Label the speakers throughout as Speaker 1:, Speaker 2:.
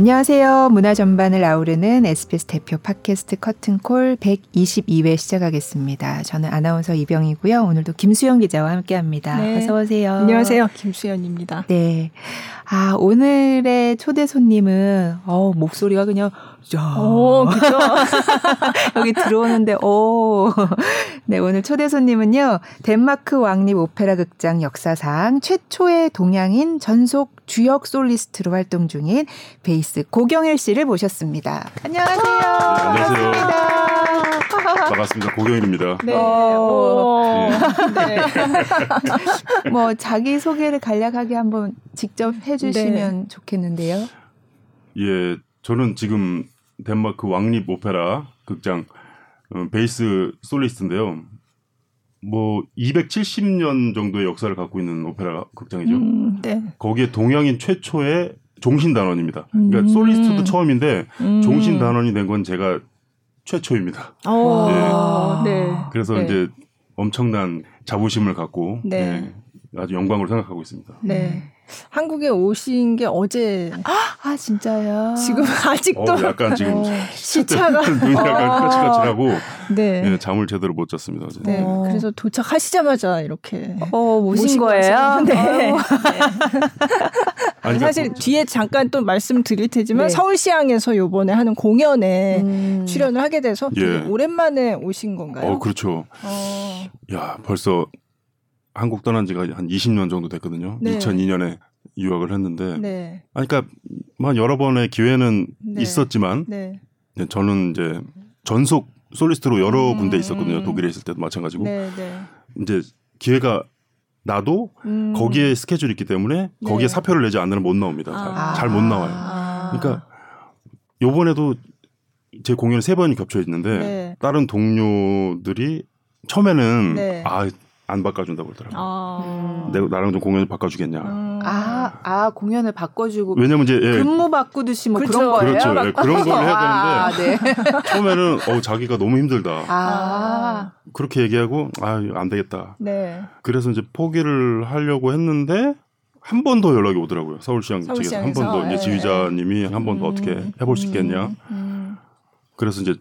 Speaker 1: 안녕하세요. 문화 전반을 아우르는 SBS 대표 팟캐스트 커튼콜 122회 시작하겠습니다. 저는 아나운서 이병이고요. 오늘도 김수영 기자와 함께합니다. 네. 어서 오세요.
Speaker 2: 안녕하세요. 김수영입니다.
Speaker 1: 네. 아 오늘의 초대 손님은 어 목소리가 그냥 야. 오, 그죠? 여기 들어오는데, 오. 네, 오늘 초대 손님은요, 덴마크 왕립 오페라 극장 역사상 최초의 동양인 전속 주역 솔리스트로 활동 중인 베이스 고경일 씨를 모셨습니다. 안녕하세요. 네,
Speaker 3: 안녕하세요. 반갑습니다. 반갑습니다. 고경일입니다. 네. 어,
Speaker 1: 네. 뭐, 자기 소개를 간략하게 한번 직접 해 주시면 네. 좋겠는데요.
Speaker 3: 예, 저는 지금 덴마크 왕립 오페라 극장 어, 베이스 솔리스트인데요. 뭐 270년 정도의 역사를 갖고 있는 오페라 극장이죠. 음, 네. 거기에 동양인 최초의 종신 단원입니다. 그러니까 음. 솔리스트도 처음인데 음. 종신 단원이 된 건 제가 최초입니다. 네. 네. 그래서 네. 이제 엄청난 자부심을 갖고 네. 네. 아주 영광으로 생각하고 있습니다. 네.
Speaker 2: 한국에 오신 게 어제.
Speaker 1: 아, 진짜요?
Speaker 2: 지금 아직도. 어,
Speaker 3: 약간 지금 어,
Speaker 2: 시차가.
Speaker 3: 눈이 약간 어. 까칠까칠하고. 네. 네. 잠을 제대로 못 잤습니다. 어제.
Speaker 2: 네. 어. 그래서 도착하시자마자 이렇게.
Speaker 1: 어, 모신 거예요? 네. 네.
Speaker 2: 아니, 사실 그러니까 뒤에 잠깐 또 말씀드릴 테지만 네. 서울시향에서 요번에 하는 공연에 음. 출연을 하게 돼서 예. 오랜만에 오신 건가요?
Speaker 3: 어, 그렇죠. 어. 야, 벌써 한국 떠난 지가 한 20년 정도 됐거든요. 네. 2002년에 유학을 했는데, 네. 아니, 그러니까 뭐 여러 번의 기회는 네. 있었지만, 네. 저는 이제 전속 솔리스트로 여러 음. 군데 있었거든요. 독일에 있을 때도 마찬가지고, 네, 네. 이제 기회가 나도 음. 거기에 스케줄이 있기 때문에 거기에 사표를 내지 않으면 못 나옵니다. 아. 잘못 나와요. 아. 그러니까 요번에도 제 공연이 세 번이 겹쳐 있는데 다른 동료들이 처음에는 아 안 바꿔준다고 그러더라고요. 아. 내가 나랑 좀 공연을 바꿔주겠냐. 음.
Speaker 1: 아, 아 공연을 바꿔주고.
Speaker 3: 왜냐면 이제
Speaker 1: 예. 근무 바꾸듯이 뭐 그렇죠. 그런 거예요.
Speaker 3: 그렇죠. 예, 그런 걸 해야 되는데 아, 네. 처음에는 어 자기가 너무 힘들다. 아. 그렇게 얘기하고 아안 되겠다. 네. 그래서 이제 포기를 하려고 했는데 한 번 더 연락이 오더라고요. 서울시장 측에서 한 번 더 이제 예. 지휘자님이 한 번더 음. 어떻게 해볼 수 있겠냐. 음. 음. 그래서 이제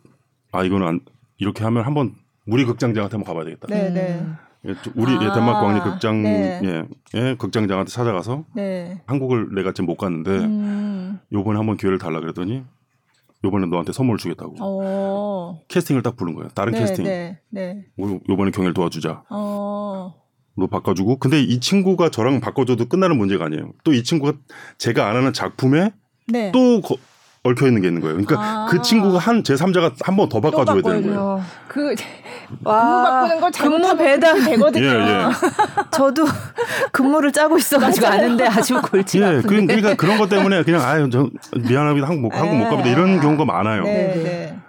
Speaker 3: 아 이거는 안, 이렇게 하면 한번 우리 극장장한테 한번 가봐야 되겠다. 네, 네. 예, 우리 아, 덴마크 왕립 극장 네. 예, 예, 극장장한테 찾아가서 네. 한국을 내가 지금 못 갔는데 음. 요번에 한번 기회를 달라 그랬더니 요번에 너한테 선물 주겠다고 오. 어. 캐스팅을 딱 부른 거예요. 다른 네, 캐스팅. 네, 네. 요번에 경일 도와주자. 어. 너 바꿔주고 근데 이 친구가 저랑 바꿔줘도 끝나는 문제가 아니에요. 또 이 친구가 제가 안 하는 작품에 네. 또 거, 얽혀 있는 게 있는 거예요. 그러니까 아. 그 친구가 한 제 3자가 한 번 더 바꿔줘야 되는 거예요. 그
Speaker 2: 근무 바꾸는 거 근무 배당 되거든요. 예, 예.
Speaker 1: 저도 근무를 짜고 있어가지고 아는데 아주 골치 예,
Speaker 3: 그, 그러니까 그런 것 때문에 그냥 아유 저 미안합니다 한국 못 한국 못 네. 갑니다 이런 경우가 많아요. 네, 네.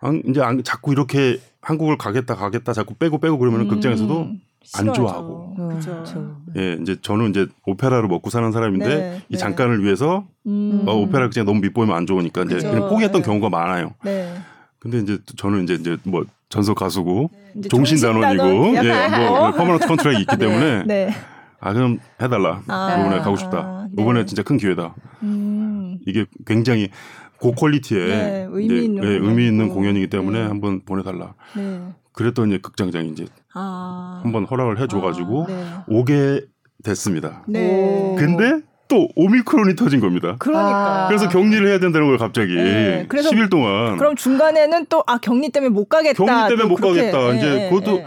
Speaker 3: 안, 이제 안, 자꾸 이렇게 한국을 가겠다 가겠다 자꾸 빼고 빼고 그러면 음. 극장에서도 안 좋아하고. 그렇죠. 예, 이제 저는 이제 오페라로 먹고 사는 사람인데 네, 이 네. 잠깐을 위해서 음. 어, 오페라 극장 너무 밑보이면 안 좋으니까 이제 그냥 포기했던 네. 경우가 많아요. 네. 근데 이제 저는 이제 이제 뭐 전속 가수고 네. 종신 단원이고 예, 뭐 permanent contract이 있기 때문에 네. 아 그럼 해달라 아, 이번에 가고 싶다. 아, 이번에 진짜 큰 기회다. 음. 이게 굉장히 고퀄리티의 네, 의미 있는, 네, 의미 있는 공연이기 때문에 네. 한번 보내달라. 네. 그랬더니 극장장이 이제 아. 한번 허락을 해줘가지고 아, 네. 오게 됐습니다. 네. 근데 또 오미크론이 터진 겁니다.
Speaker 2: 그러니까.
Speaker 3: 그래서 격리를 해야 된다는 거예요, 갑자기. 네. 그래서 10일 동안.
Speaker 2: 그럼 중간에는 또 아 격리 때문에 못 가겠다.
Speaker 3: 격리 때문에 못 그렇게. 가겠다. 네. 이제 그것도 네.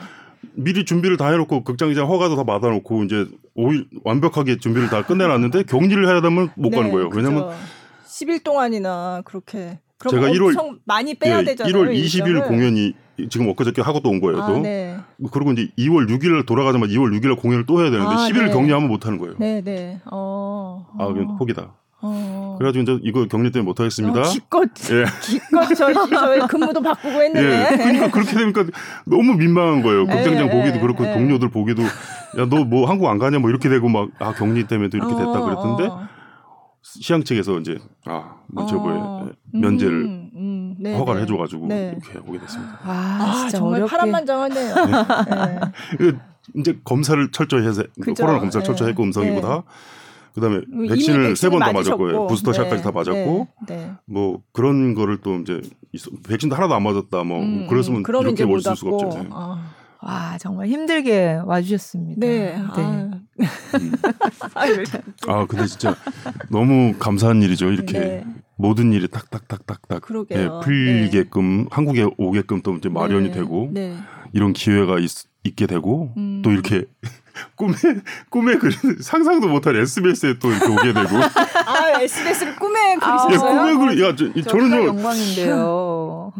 Speaker 3: 미리 준비를 다 해놓고 극장이장 허가도 다 받아놓고 이제 5일 완벽하게 준비를 다 끝내놨는데 격리를 해야 되면 못 가는 네, 거예요. 왜냐면
Speaker 2: 10일 동안이나 그렇게 제가 1월 많이 빼야 예, 되잖아요.
Speaker 3: 1월 20일 일정을. 공연이 지금 엊그저께 하고 또 온 거예요. 또. 아, 네. 그리고 이제 2월 6일 돌아가자마자 2월 6일 공연을 또 해야 되는데 아, 10일 네. 격리하면 못 하는 거예요.
Speaker 2: 네, 네. 어.
Speaker 3: 아, 어. 포기다. 어. 그래가지고 이제 이거 격리 때문에 못 하겠습니다. 어,
Speaker 2: 기껏 예. 기껏 저희 저희 근무도 바꾸고 했는데.
Speaker 3: 예. 그러니까 그렇게 되니까 너무 민망한 거예요. 극장장 예, 보기도 그렇고 예. 동료들 보기도 야 너 뭐 한국 안 가냐 뭐 이렇게 되고 막 아 격리 때문에도 이렇게 됐다 어, 그랬던데 어. 시향 측에서 이제 아 문체부에 어. 면제를 음, 음, 네, 허가를 네. 해줘가지고 네. 이렇게 오게 됐습니다.
Speaker 2: 아, 아 정말 어렵게. 파란만장하네요. 네.
Speaker 3: 이제 검사를 철저히 해서 그죠? 코로나 검사 를 철저히 했고 음성이고 다 그다음에 백신을 세 번 다 맞았고 부스터 샷까지 네. 다 맞았고 네. 네. 뭐 그런 거를 또 이제 백신도 하나도 안 맞았다 뭐 음, 그랬으면 이렇게 올 수가 없죠. 네. 아.
Speaker 1: 와 정말 힘들게 와주셨습니다.
Speaker 2: 네. 네. 아.
Speaker 3: 아 근데 진짜 너무 감사한 일이죠. 이렇게 네. 모든 일이 딱딱딱딱딱 예, 풀리게끔 네. 한국에 오게끔 또 이제 마련이 네. 되고 이런 기회가 있, 있게 되고 음. 또 이렇게 꿈에 꿈에 그 상상도 못한 SBS에 또 이렇게 오게 되고
Speaker 2: 아 SBS를 꿈에 그리셨어요? 예,
Speaker 3: 꿈에 그리 야 저, 저는요
Speaker 1: 영광인데요.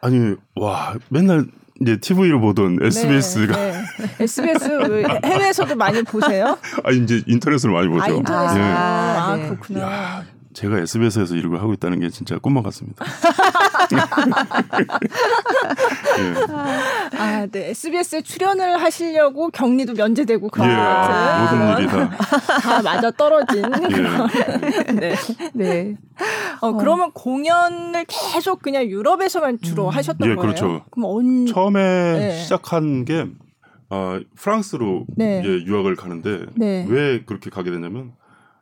Speaker 3: 아니 와 맨날 이제 TV로 보던 SBS가 네,
Speaker 2: 네. SBS 해외에서도 많이 보세요?
Speaker 3: 아 이제 인터넷으로 많이 보죠. 아,
Speaker 2: 인터넷으로. 예. 아, 아, 그렇구나.
Speaker 3: 야, 제가 SBS에서 이걸 하고 있다는 게 진짜 꿈만 같습니다.
Speaker 2: 예. 아, 네. SBS에 출연을 하시려고 격리도 면제되고 그런 예,
Speaker 3: 같은 모든 일이 다.
Speaker 2: 다 맞아 떨어진. 예. 네. 네. 어, 그러면 공연을 계속 그냥 유럽에서만 주로 음. 하셨던 예, 거예요?
Speaker 3: 그렇죠. 그럼 언... 처음에 네. 시작한 게 어, 프랑스로 네. 이제 유학을 가는데 네. 왜 그렇게 가게 됐냐면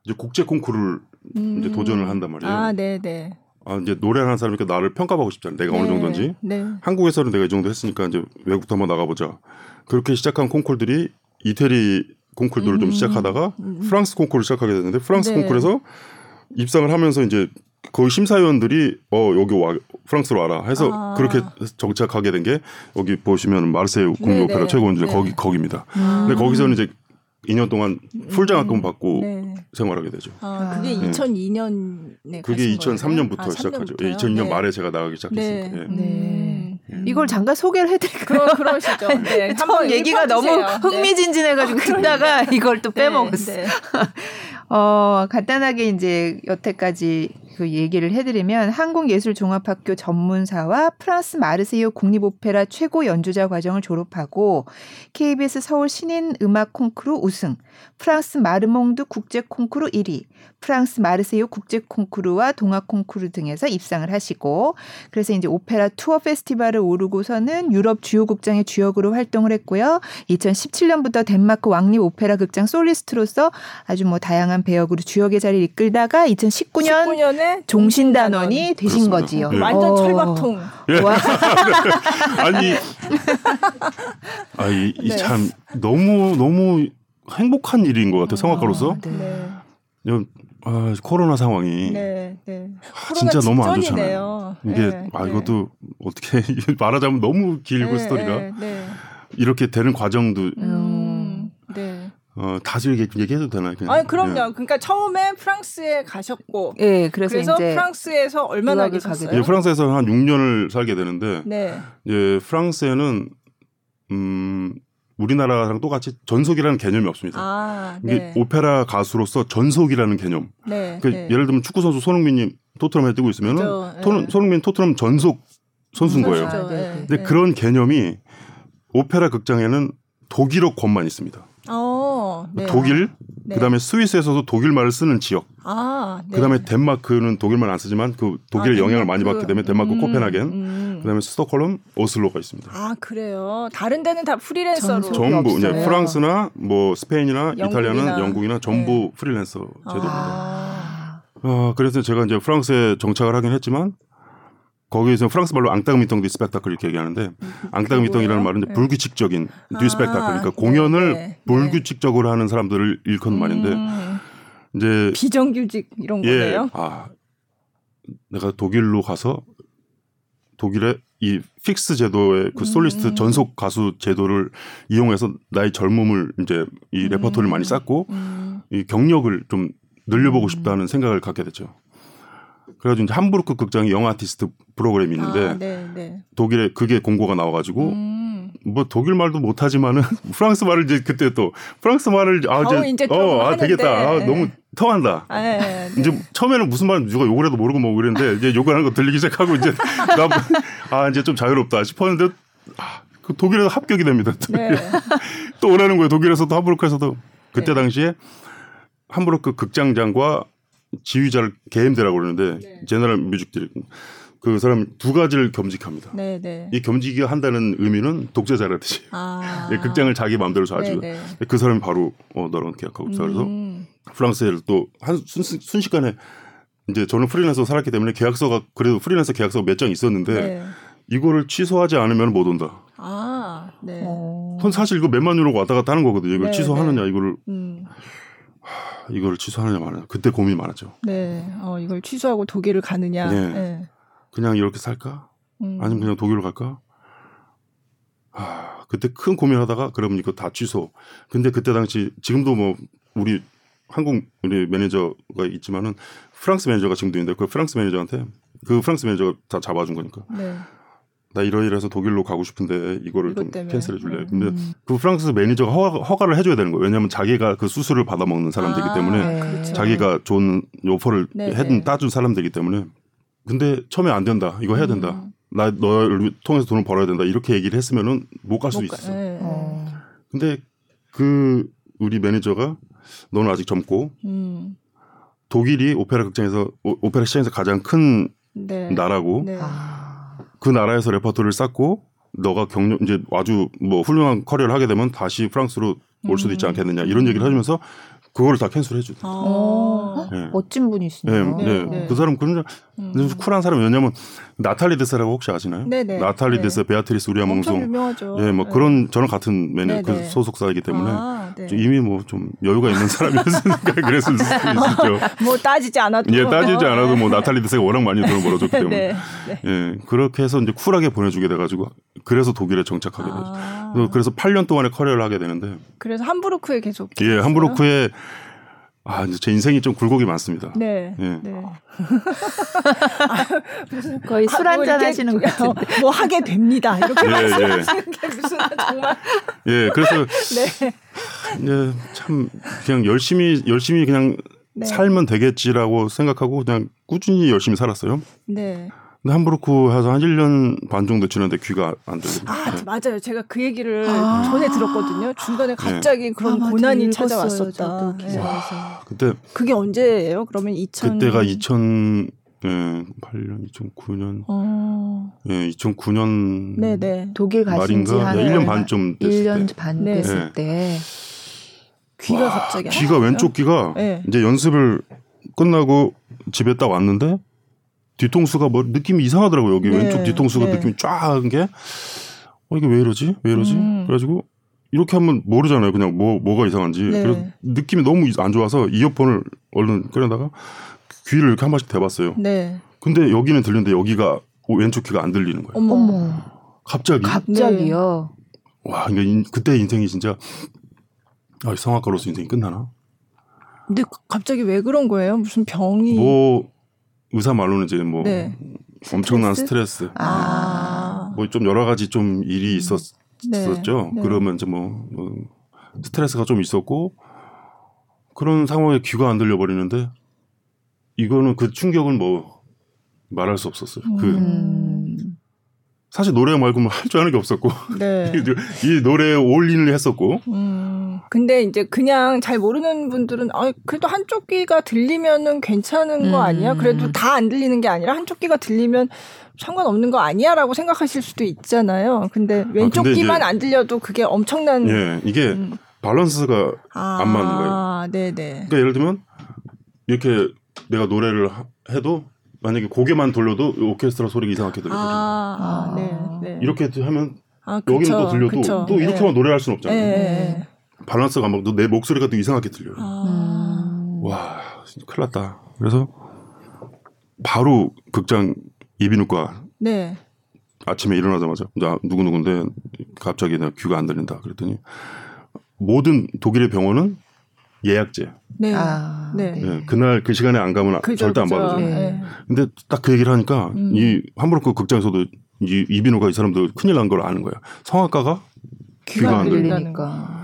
Speaker 3: 이제 국제 콩쿠르를 음. 이제 도전을 한단 말이에요.
Speaker 2: 아, 네, 네.
Speaker 3: 아, 이제 노래하는 사람이니까 나를 평가받고 싶잖아. 내가 네. 어느 정도인지. 네. 한국에서는 내가 이 정도 했으니까 이제 외국부터 한번 나가보자. 그렇게 시작한 콩쿨들이 이태리 콩쿨들을 음. 좀 시작하다가 음. 프랑스 콩쿨을 시작하게 됐는데 프랑스 네. 콩쿨에서 입상을 하면서 이제 거의 심사위원들이 어 여기 와 프랑스로 와라 해서 아. 그렇게 정착하게 된 게 여기 보시면 마르세유 국립 오페라 최고원주 네. 거기 거기입니다. 아. 근데 거기서는 이제 2년 동안 풀장학금 음. 받고 네. 생활하게 되죠.
Speaker 2: 아, 그게 네. 2002년에
Speaker 3: 그게 2003년부터 아, 시작하죠. 예, 2002년 네. 말에 제가 나가기 시작했으니까. 네. 예. 네.
Speaker 1: 음. 이걸 잠깐 소개를 해드릴까요?
Speaker 2: 그러, 그러 시죠. 네.
Speaker 1: 처음 얘기가 너무 흥미진진해가지고 아, 듣다가 이걸 또 빼먹었어요. 어, 간단하게 이제 여태까지 그 얘기를 해드리면 한국예술종합학교 전문사와 프랑스 마르세유 국립오페라 최고 연주자 과정을 졸업하고 KBS 서울 신인 음악 콩쿠르 우승, 프랑스 마르망드 국제 콩쿠르 1위, 프랑스 마르세유 국제 콩쿠르와 동아 콩쿠르 등에서 입상을 하시고 그래서 이제 오페라 투어 페스티벌을 오르고서는 유럽 주요 극장의 주역으로 활동을 했고요. 2017년부터 덴마크 왕립 오페라 극장 솔리스트로서 아주 뭐 다양한 배역으로 주역의 자리를 이끌다가 2019년 19년에 종신단원이 되신 그렇습니다. 거지요.
Speaker 2: 네. 완전 어. 철밥통. 예.
Speaker 3: 아니 아이 네. 참 너무 너무 행복한 일인 것 같아요. 성악가로서. 아, 네. 아, 코로나 상황이 네, 네. 아, 진짜 너무 안 좋잖아요. 이게 네, 아 네. 이것도 어떻게 말하자면 너무 길고 네, 스토리가 네, 이렇게 되는 과정도 음, 네. 어, 다시 얘기, 얘기해도 되나요?
Speaker 2: 그냥. 아니, 그럼요. 네. 그러니까 처음에 프랑스에 가셨고.
Speaker 1: 예, 그래서, 그래서
Speaker 2: 프랑스에서 얼마나 계셨어요?
Speaker 3: 예, 프랑스에서 한 6년을 살게 되는데. 네. 예, 프랑스에는, 음, 우리나라랑 똑같이 전속이라는 개념이 없습니다. 아, 네. 이게 오페라 가수로서 전속이라는 개념. 네, 그러니까 네. 예를 들면 축구 선수 손흥민이 토트넘에 뛰고 있으면은 토, 손흥민 토트넘 전속 선수인 거예요. 아, 네, 근데 네. 그런 개념이 오페라 극장에는 독일어 권만 있습니다. 어, 네. 독일, 네. 그다음에 스위스에서도 독일 말을 쓰는 지역. 아, 네. 그다음에 덴마크는 독일 말 안 쓰지만 그 독일의 아, 영향을 많이 받기 때문에 덴마크 음, 코펜하겐, 음. 그다음에 스톡홀름, 오슬로가 있습니다.
Speaker 2: 아 그래요. 다른 데는 다 프리랜서로
Speaker 3: 전부 이제 프랑스나 뭐 스페인이나 영국이나. 이탈리아는 영국이나 전부 네. 프리랜서 제도입니다. 아. 아 그래서 제가 이제 프랑스에 정착을 하긴 했지만 거기에서 프랑스 말로 intermittent du spectacle 이렇게 얘기하는데 음, intermittent이라는 말은 네. 불규칙적인 du spectacle 아, 그러니까 공연을 네, 네. 불규칙적으로 하는 사람들을 일컫는 음. 말인데 이제
Speaker 2: 비정규직 이런 예, 거예요.
Speaker 3: 아 내가 독일로 가서 독일의 이 fix 제도의 그 솔리스트 음. 전속 가수 제도를 이용해서 나의 젊음을 이제 이 레퍼토리를 많이 음. 쌓고 음. 이 경력을 좀 늘려보고 음. 싶다는 생각을 갖게 됐죠. 그래가지고 이제 함부르크 극장이 영화 아티스트 프로그램이 있는데 아, 네, 네. 독일에 그게 공고가 나와가지고 음. 뭐 독일 말도 못하지만은 프랑스 말을 이제 그때 또 프랑스 말을 아 이제, 이제 어, 아 되겠다 아, 네. 너무 통한다. 아, 네, 네. 이제 처음에는 무슨 말 누가 욕을 해도 모르고 뭐 그랬는데 이제 욕을 하는 거 들리기 시작하고 이제 아 이제 좀 자유롭다 싶었는데 아, 그 독일에서 합격이 됩니다. 네. 또 원하는 거예요. 독일에서도 함부르크에서도 그때 네. 당시에 함부르크 극장장과 지휘자를 개임대라고 그러는데 네. 제너럴 뮤직들이 그 사람 두 가지를 겸직합니다. 네, 네. 이 겸직이 한다는 의미는 독재자라 뜻이에요. 아. 예, 극장을 자기 마음대로 사주고 네, 네. 그 사람이 바로 어 너랑 계약하고 있어. 그래서 음. 프랑스에 또한 순식간에 이제 저는 프리랜서 살았기 때문에 계약서가 그래도 프리랜서 계약서가 몇장 있었는데 네. 이거를 취소하지 않으면 못 온다. 아, 네. 어. 사실 이거 몇만 유로 왔다 갔다 하는 거거든요. 이걸 네, 취소하느냐, 네. 이거를. 음. 하, 이거를 취소하느냐 말느냐. 그때 고민이 많았죠.
Speaker 2: 네. 어, 이걸 취소하고 독일을 가느냐. 네. 네.
Speaker 3: 그냥 이렇게 살까? 음. 아니면 그냥 독일을 갈까? 하, 그때 큰 고민하다가 그러면 이거 다 취소. 근데 그때 당시 지금도 뭐 우리 한국 우리 매니저가 있지만은 프랑스 매니저가 지금도 있는데 그 프랑스 매니저한테 그 프랑스 매니저가 다 잡아준 거니까. 네. 나 이러이러해서 독일로 가고 싶은데 이거를 좀 cancel해 줄래. 음. 근데 그 프랑스 매니저가 허가, 를 해줘야 되는 거예요. 왜냐하면 자기가 그 수수료를 받아 먹는 사람들이기 아, 때문에 네. 그렇죠. 자기가 좋은 오퍼를 네, 해든 네. 따준 사람들이기 때문에. 근데 처음에 안 된다. 이거 해야 된다. 음. 나 너를 통해서 돈을 벌어야 된다. 이렇게 얘기를 했으면은 못 갈수 있어. 네. 어. 근데 그 우리 매니저가 너는 아직 젊고 음. 독일이 오페라 극장에서 오, 페라 시장에서 가장 큰 네. 나라고 네. 그 나라에서 레퍼토리를 쌓고 너가 경력 이제 아주 뭐 훌륭한 커리어를 하게 되면 다시 프랑스로 올 수도 있지 음. 않겠느냐 이런 얘기를 하면서 그거를 다 cancel해 주죠. 아~
Speaker 4: 네. 멋진 분이시네요.
Speaker 3: 네, 네. 네. 그 사람 그냥 음. 쿨한 사람 왜냐면 나탈리 드세라고 혹시 아시나요? 네네. 나탈리 네. 드세, 베아트리스 우리아 몽종. 유명하죠. 예, 뭐 네. 그런 저는 같은 매니 그 소속사이기 때문에 아, 네. 이미 뭐 좀 여유가 있는 사람이었으니까 그랬을 수도 있죠.
Speaker 2: 뭐 따지지 않아도.
Speaker 3: 예, 따지지 않아도 뭐 나탈리 데스가 워낙 많이 돈을 벌어줬기 때문에. 예, 그렇게 해서 이제 쿨하게 보내주게 돼가지고 그래서 독일에 정착하게 되죠. 아. 그래서 8년 동안의 커리어를 하게 되는데.
Speaker 2: 그래서 함부르크에 계속.
Speaker 3: 예, 함부르크에 아, 이 제제 인생이 좀 굴곡이 많습니다.
Speaker 2: 네. 예. 네.
Speaker 4: 거의 술 아, 한잔 뭐 하시는 거 같은데.
Speaker 2: 뭐 하게 됩니다. 이렇게 예, 말씀하시는 예. 게 무슨 정말.
Speaker 3: 예, 그래서 네. 예, 참 그냥 열심히 열심히 그냥 네. 살면 되겠지라고 생각하고 그냥 꾸준히 열심히 살았어요. 네. 근데 함부르크 해서 한 1년 반 정도 지났는데 귀가 안 들리고.
Speaker 2: 아, 네. 맞아요. 제가 그 얘기를 아~ 전에 들었거든요. 중간에 갑자기 네. 그런 아, 고난이 찾아왔었다. 네.
Speaker 3: 그때
Speaker 2: 그게 언제예요? 그러면 2000
Speaker 3: 그때가 2000 네, 8년, 2009년. 어. 예, 2009년 네 네.
Speaker 4: 독일 가신 지한
Speaker 3: 1년 반좀
Speaker 4: 됐을 1년 때. 반 네. 됐을 때.
Speaker 2: 귀가 와, 갑자기
Speaker 3: 귀가 왼쪽 귀가 네. 이제 연습을 끝나고 집에 딱 왔는데 뒤통수가 뭐 느낌이 이상하더라고요. 여기 네. 왼쪽 뒤통수가 네. 느낌이 쫙한 게. 어, 이게 왜 이러지? 왜 이러지? 음. 그래가지고 이렇게 하면 모르잖아요. 그냥 뭐, 뭐가 이상한지. 네. 그래서 느낌이 너무 안 좋아서 이어폰을 얼른 꺼내다가 귀를 이렇게 한 번씩 대봤어요. 네. 근데 여기는 들리는데 여기가 왼쪽 귀가 안 들리는 거예요.
Speaker 4: 어머.
Speaker 3: 갑자기.
Speaker 4: 갑자기요?
Speaker 3: 와, 그러니까 인, 그때 인생이 진짜 아, 성악가로서 인생이 끝나나?
Speaker 2: 근데 갑자기 왜 그런 거예요? 무슨 병이?
Speaker 3: 뭐 의사 말로는 이제 뭐 네. 엄청난 스트레스, 아. 뭐 좀 여러 가지 좀 일이 음. 있었었죠. 네. 네. 그러면 이제 뭐, 뭐 스트레스가 좀 있었고 그런 상황에 귀가 안 들려 버리는데 이거는 그 충격은 뭐 말할 수 없었어요. 그 음. 사실 노래 말고는 할 줄 아는 게 없었고 네. 이 노래에 올인을 했었고 음.
Speaker 2: 근데 이제 그냥 잘 모르는 분들은 아 그래도 한쪽 귀가 들리면은 괜찮은 거 아니야? 음. 그래도 다 안 들리는 게 아니라 한쪽 귀가 들리면 상관없는 거 아니야라고 생각하실 수도 있잖아요. 근데 왼쪽 아, 근데 귀만 안 들려도 그게 엄청난
Speaker 3: 예 이게 음. 밸런스가 아, 안 맞는 거예요.
Speaker 2: 네네.
Speaker 3: 그러니까 예를 들면 이렇게 내가 노래를 해도 만약에 고개만 돌려도 오케스트라 소리가 이상하게 들려요. 아, 아, 네, 네. 이렇게 하면 아, 여기는 또 들려도 그쵸. 또 이렇게만 네. 노래할 수는 없잖아요. 네. 밸런스가 막내 목소리가 또 이상하게 들려요. 아. 와, 큰일 났다. 그래서 바로 극장 이비인후과 네. 아침에 일어나자마자 나 누구 누군데 갑자기 나 귀가 안 들린다 그랬더니 모든 독일의 병원은 예약제. 네. 아, 네. 네. 그날 그 시간에 안 가면 그죠, 절대 안 받아줘요. 네. 근데 딱 그 얘기를 하니까 음. 이 함부르크 극장에서도 이 이비인후과 이 사람도 큰일 난 걸 아는 거야. 성악가가 귀가 안 들리니까.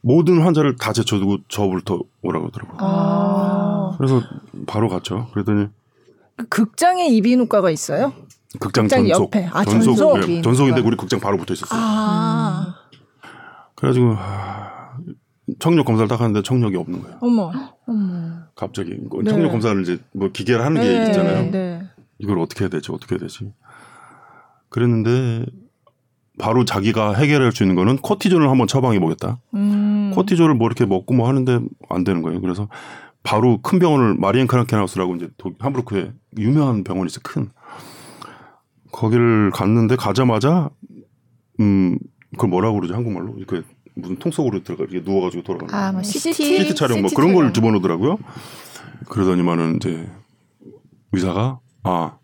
Speaker 3: 모든 환자를 다 제쳐두고 저부터 오라고 하더라고요. 아. 그래서 바로 갔죠. 그랬더니
Speaker 2: 그 극장에 이비인후과가 있어요?
Speaker 3: 극장, 극장 전속. 옆에. 아, 전속. 전속? 네, 전속인데 우리 극장 바로 붙어 있었어요. 아. 그래가지고 청력 검사를 딱 하는데 청력이 없는 거예요.
Speaker 2: 어머.
Speaker 3: 갑자기 네. 청력 검사를 이제 뭐 기계를 하는 네. 게 있잖아요. 네. 이걸 어떻게 해야 되지? 어떻게 해야 되지? 그랬는데 바로 자기가 해결할 수 있는 거는 코티존을 한번 처방해 보겠다. 음. 코티졸을 뭐 이렇게 먹고 뭐 하는데 안 되는 거예요. 그래서 바로 큰 병원을 마리엔 크랑켄하우스라고 이제 함부르크에 유명한 병원이 있어 큰 거기를 갔는데 가자마자 음 그걸 뭐라고 그러지 한국말로 그 무슨 통 속으로 들어가 이렇게 누워가지고 돌아가는
Speaker 4: 아, 뭐 CT,
Speaker 3: CT 촬영 뭐 그런 걸 집어넣더라고요. 그러더니만은 이제 의사가 아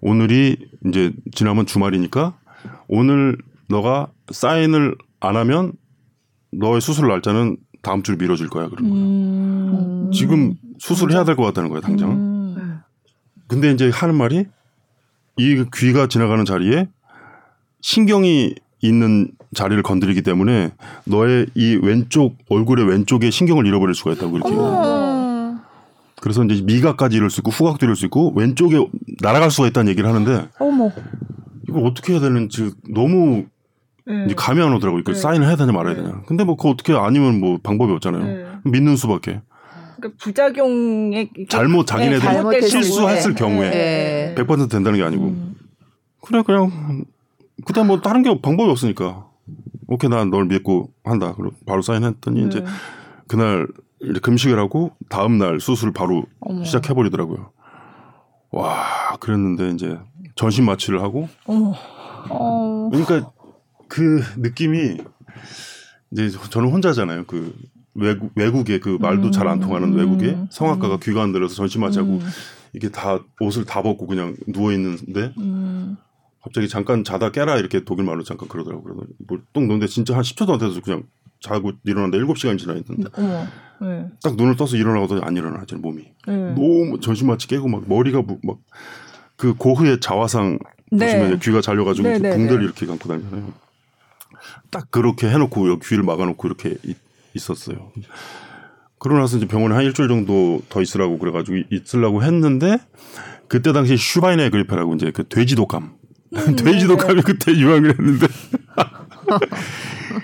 Speaker 3: 오늘이 이제 지나면 주말이니까 오늘 너가 사인을 안 하면 너의 수술 날짜는 다음 주를 미뤄질 거야 그런 거야. 음. 지금 수술해야 될 것 같다는 거야 당장. 음. 근데 이제 하는 말이 이 귀가 지나가는 자리에 신경이 있는 자리를 건드리기 때문에 너의 이 왼쪽 얼굴의 왼쪽에 신경을 잃어버릴 수가 있다고 그렇게. 그래서 이제 미각까지 잃을 수 있고 후각도 잃을 수 있고 왼쪽에 날아갈 수가 있다는 얘기를 하는데
Speaker 4: 어머.
Speaker 3: 이걸 어떻게 해야 되는지 너무 네. 이제 감이 안 오더라고요. 그 네. 사인을 해야 되냐 말아야 네. 되냐. 근데 뭐 그거 어떻게 아니면 뭐 방법이 없잖아요. 네. 믿는 수밖에.
Speaker 2: 그러니까 부작용에
Speaker 3: 잘못 자기네들이 네, 실수했을 경우에 네. 100% 된다는 게 아니고 음. 그래 그냥 그때 뭐 다른 게 방법이 없으니까 오케이 난 널 믿고 한다. 그리고 바로 사인했더니 이제 그날 이제 금식을 하고 다음 날 수술 바로 시작해 버리더라고요. 와 그랬는데 이제 전신 마취를 하고 어. 그러니까 그 느낌이 이제 저는 혼자잖아요. 그 외국 외국에 그 말도 음. 잘안 통하는 음. 외국에 성악가가 음. 귀가 안 들어서 전신 마취하고 음. 이게 다 옷을 다 벗고 그냥 누워 있는데 음. 갑자기 잠깐 자다 깨라 이렇게 독일 말로 잠깐 그러더라고 그러더니 뭐똥 놓는데 진짜 한 10초도 안 돼서 그냥 자고 일어났는데 7시간 지나 있는데 어머, 네. 딱 눈을 떠서 일어나고도 안 일어나 제 몸이 네. 너무 전신 마취 깨고 막 머리가 막 그 고흐의 자화상 네. 보시면 귀가 잘려가지고 네, 네, 붕대를 네. 이렇게 감고 다니잖아요. 딱 그렇게 해놓고 귀를 막아놓고 이렇게 있었어요. 그러고 나서 이제 병원에 한 일주일 정도 더 있으라고 그래가지고 있으려고 했는데 그때 당시 슈바이네 그리페라고 이제 그 돼지 독감. 음, 돼지 독감이 네. 그때 유행을 했는데.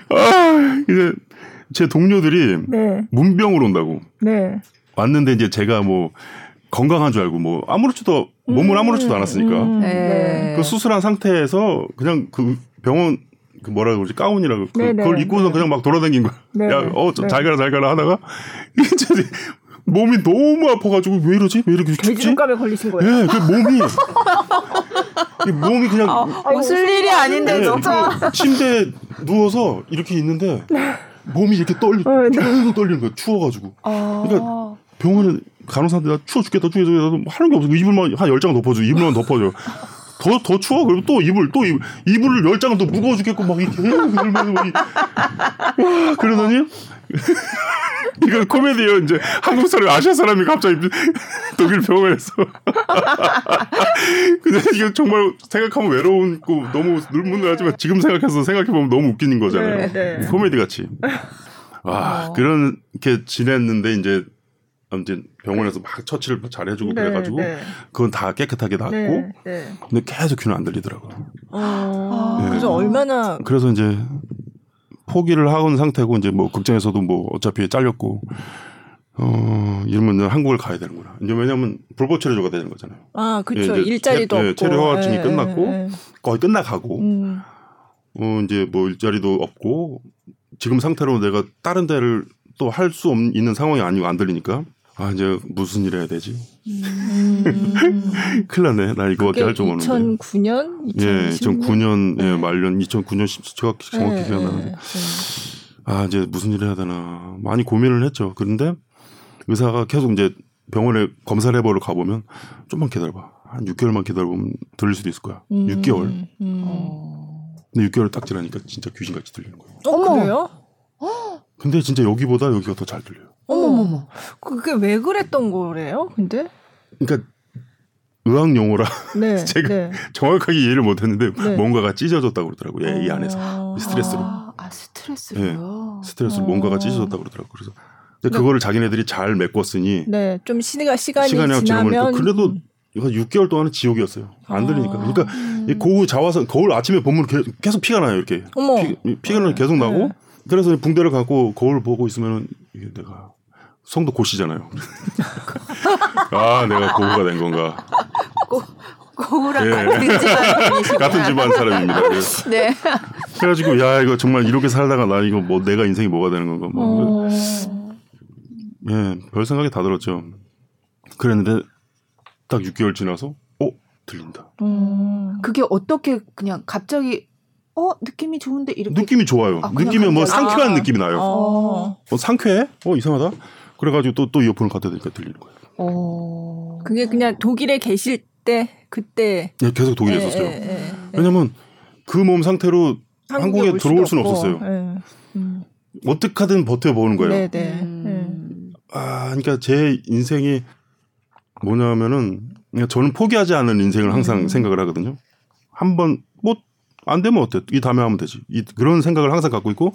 Speaker 3: 아, 이제 제 동료들이 네. 문병으로 온다고. 네. 왔는데 이제 제가 뭐 건강한 줄 알고 뭐 아무렇지도 몸을 음, 아무렇지도 않았으니까 음, 네. 그 수술한 상태에서 그냥 그 병원 그 뭐라 그러지 가운이라고 그, 그걸 입고서 네. 그냥 막 돌아다닌 거야. 네. 야어잘 네. 가라 잘 가라 하다가 이제 몸이 너무 아파가지고 왜 이러지? 왜 이렇게?
Speaker 2: 돼지감에 걸리신 거예요?
Speaker 3: 예, 그 몸이 몸이 그냥 아,
Speaker 4: 웃을 일이 아닌데 네, 진짜
Speaker 3: 침대에 누워서 이렇게 있는데 몸이 이렇게 떨리 어, 네. 떨리는 거야 추워가지고. 아. 그러니까 병원에 간호사한테 나 추워 죽겠다 추워 죽겠다 하는 게 없어 이불만 한 열 장 덮어줘 이불만 덮어줘. 더, 더 추워? 그리고 또 이불, 또 이불, 이불을 열 장을 또 무거워 죽겠고 막 이렇게 이러면서 막 와, 그러더니 이건 코미디예요. 이제 한국 사람, 아시아 사람이 갑자기 독일 병원에서. 근데 이거 정말 생각하면 외로운고 너무 눈물나지만 지금 생각해서 생각해보면 너무 웃기는 거잖아요. 네, 네. 코미디 같이. 와, 어. 그렇게 지냈는데 이제 아무튼 병원에서 막 처치를 잘해주고 네, 그래가지고 네. 그건 다 깨끗하게 낫고 네, 네. 근데 계속 귀는 안 들리더라고요.
Speaker 2: 어, 네. 그래서 얼마나
Speaker 3: 그래서 이제 포기를 하은 상태고 이제 뭐 극장에서도 뭐 어차피 잘렸고 어 이러면 한국을 가야 되는구나. 이제 왜냐면 불법 체류조가 되는 거잖아요.
Speaker 2: 아 그렇죠. 예, 일자리도 체,
Speaker 3: 없고 체류 허가증이 예, 끝났고 예, 거의 끝나가고 음. 어 이제 뭐 일자리도 없고 지금 상태로 내가 다른 데를 또 할 수 있는 상황이 아니고 안 들리니까 아 이제 무슨 일 해야 되지? 음. 큰일 났네. 나 이거밖에 할 줄 모르는데.
Speaker 2: 2009년?
Speaker 3: 2010년? 예, 2009년 네. 예, 말년 2009년 정확히 정확히 네, 기억나는데. 네, 아 이제 무슨 일 해야 되나 많이 고민을 했죠. 그런데 의사가 계속 이제 병원에 검사를 해보러 가보면 좀만 기다려봐. 한 6개월만 기다려보면 들릴 수도 있을 거야. 음, 6개월. 음. 근데 6개월 딱 지나니까 진짜 귀신같이 들리는 거예요.
Speaker 2: 어, 그래요?
Speaker 3: 근데 진짜 여기보다 여기가 더 잘 들려요.
Speaker 2: 어머머머. 그게 왜 그랬던 거래요? 근데?
Speaker 3: 그러니까 의학 용어라 네, 제가 네. 정확하게 이해를 못했는데 네. 뭔가가 찢어졌다고 그러더라고요. 어... 이 안에서 스트레스로.
Speaker 4: 아, 아 스트레스로요.
Speaker 3: 네, 스트레스로 어... 뭔가가 찢어졌다고 그러더라고요. 그래서 근데 그거를 자기네들이 잘 메꿨으니.
Speaker 2: 네, 좀 시가 시간이, 시간이 지나면
Speaker 3: 그래도 이거 6개월 동안은 지옥이었어요. 안 들리니까. 아... 그러니까 음... 고 자화상 거울 아침에 보면 계속 피가 나요. 이렇게 어머. 피, 피가 계속 나고. 네. 그래서 붕대를 갖고 거울 보고 있으면 이게 내가 성도 고시잖아요. 아, 내가 고우가 된 건가.
Speaker 4: 고, 고우랑 예. 같은 집안
Speaker 3: 같은 집안 사람입니다.
Speaker 4: 네.
Speaker 3: 그래가지고 야 이거 정말 이렇게 살다가 나 이거 뭐 내가 인생이 뭐가 되는 건가 뭐. 어. 예, 별 생각이 다 들었죠. 그랬는데 딱 6개월 지나서 어 들린다.
Speaker 4: 음. 그게 어떻게 그냥 갑자기 어 느낌이 좋은데 이렇게
Speaker 3: 느낌이 좋아요. 아, 느낌이 뭐 상쾌한 아. 느낌이 나요. 어. 어 상쾌해? 어 이상하다. 그래가지고 또또 이어폰을 갖다 대니까 들리는 거예요. 어.
Speaker 2: 그게 그냥 독일에 계실 때 그때
Speaker 3: 네, 계속 독일에 예, 있었어요. 예, 예, 왜냐면 그 몸 상태로 한국에 들어올 수는 없었어요. 예. 음. 어떻게든 버텨보는 거예요. 네, 네. 음. 아, 그러니까 제 인생이 뭐냐면은 저는 포기하지 않는 인생을 항상 음. 생각을 하거든요. 한번 뭐 안 되면 어때? 이 다음에 하면 되지. 이 그런 생각을 항상 갖고 있고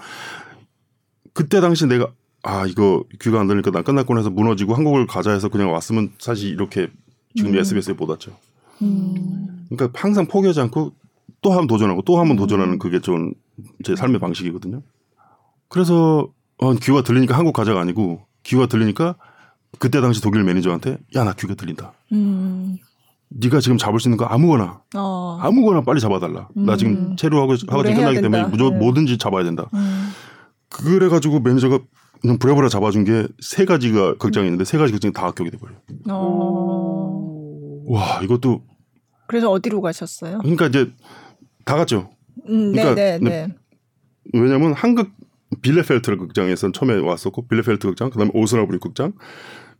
Speaker 3: 그때 당시 내가 아 이거 귀가 안 들리니까 난 끝났구나 해서 무너지고 한국을 가자 해서 그냥 왔으면 사실 이렇게 지금 음. SBS에 못 왔죠. 음. 그러니까 항상 포기하지 않고 또 한번 도전하고 또 한번 도전하는 음. 그게 좀 제 삶의 방식이거든요. 그래서 어, 귀가 들리니까 한국 가자가 아니고 귀가 들리니까 그때 당시 독일 매니저한테 야 나 귀가 들린다. 음. 네가 지금 잡을 수 있는 거 아무거나 어. 아무거나 빨리 잡아달라. 음. 나 지금 음. 치료하고 하고 지금 끝나기 때문에 무조 네. 뭐든지 잡아야 된다. 음. 그래가지고 매니저가 그냥 부랴부랴 잡아준 게 세 가지가 극장이 있는데 세 가지 극장이 다 합격이 돼버려. 어. 와 이것도
Speaker 2: 그래서 어디로 가셨어요?
Speaker 3: 그러니까 이제 다 갔죠. 음, 그러니까 네, 네, 네. 왜냐면 한국 빌레펠트 극장에선 처음에 왔었고 빌레펠트 극장, 그다음에 오스나브리 극장,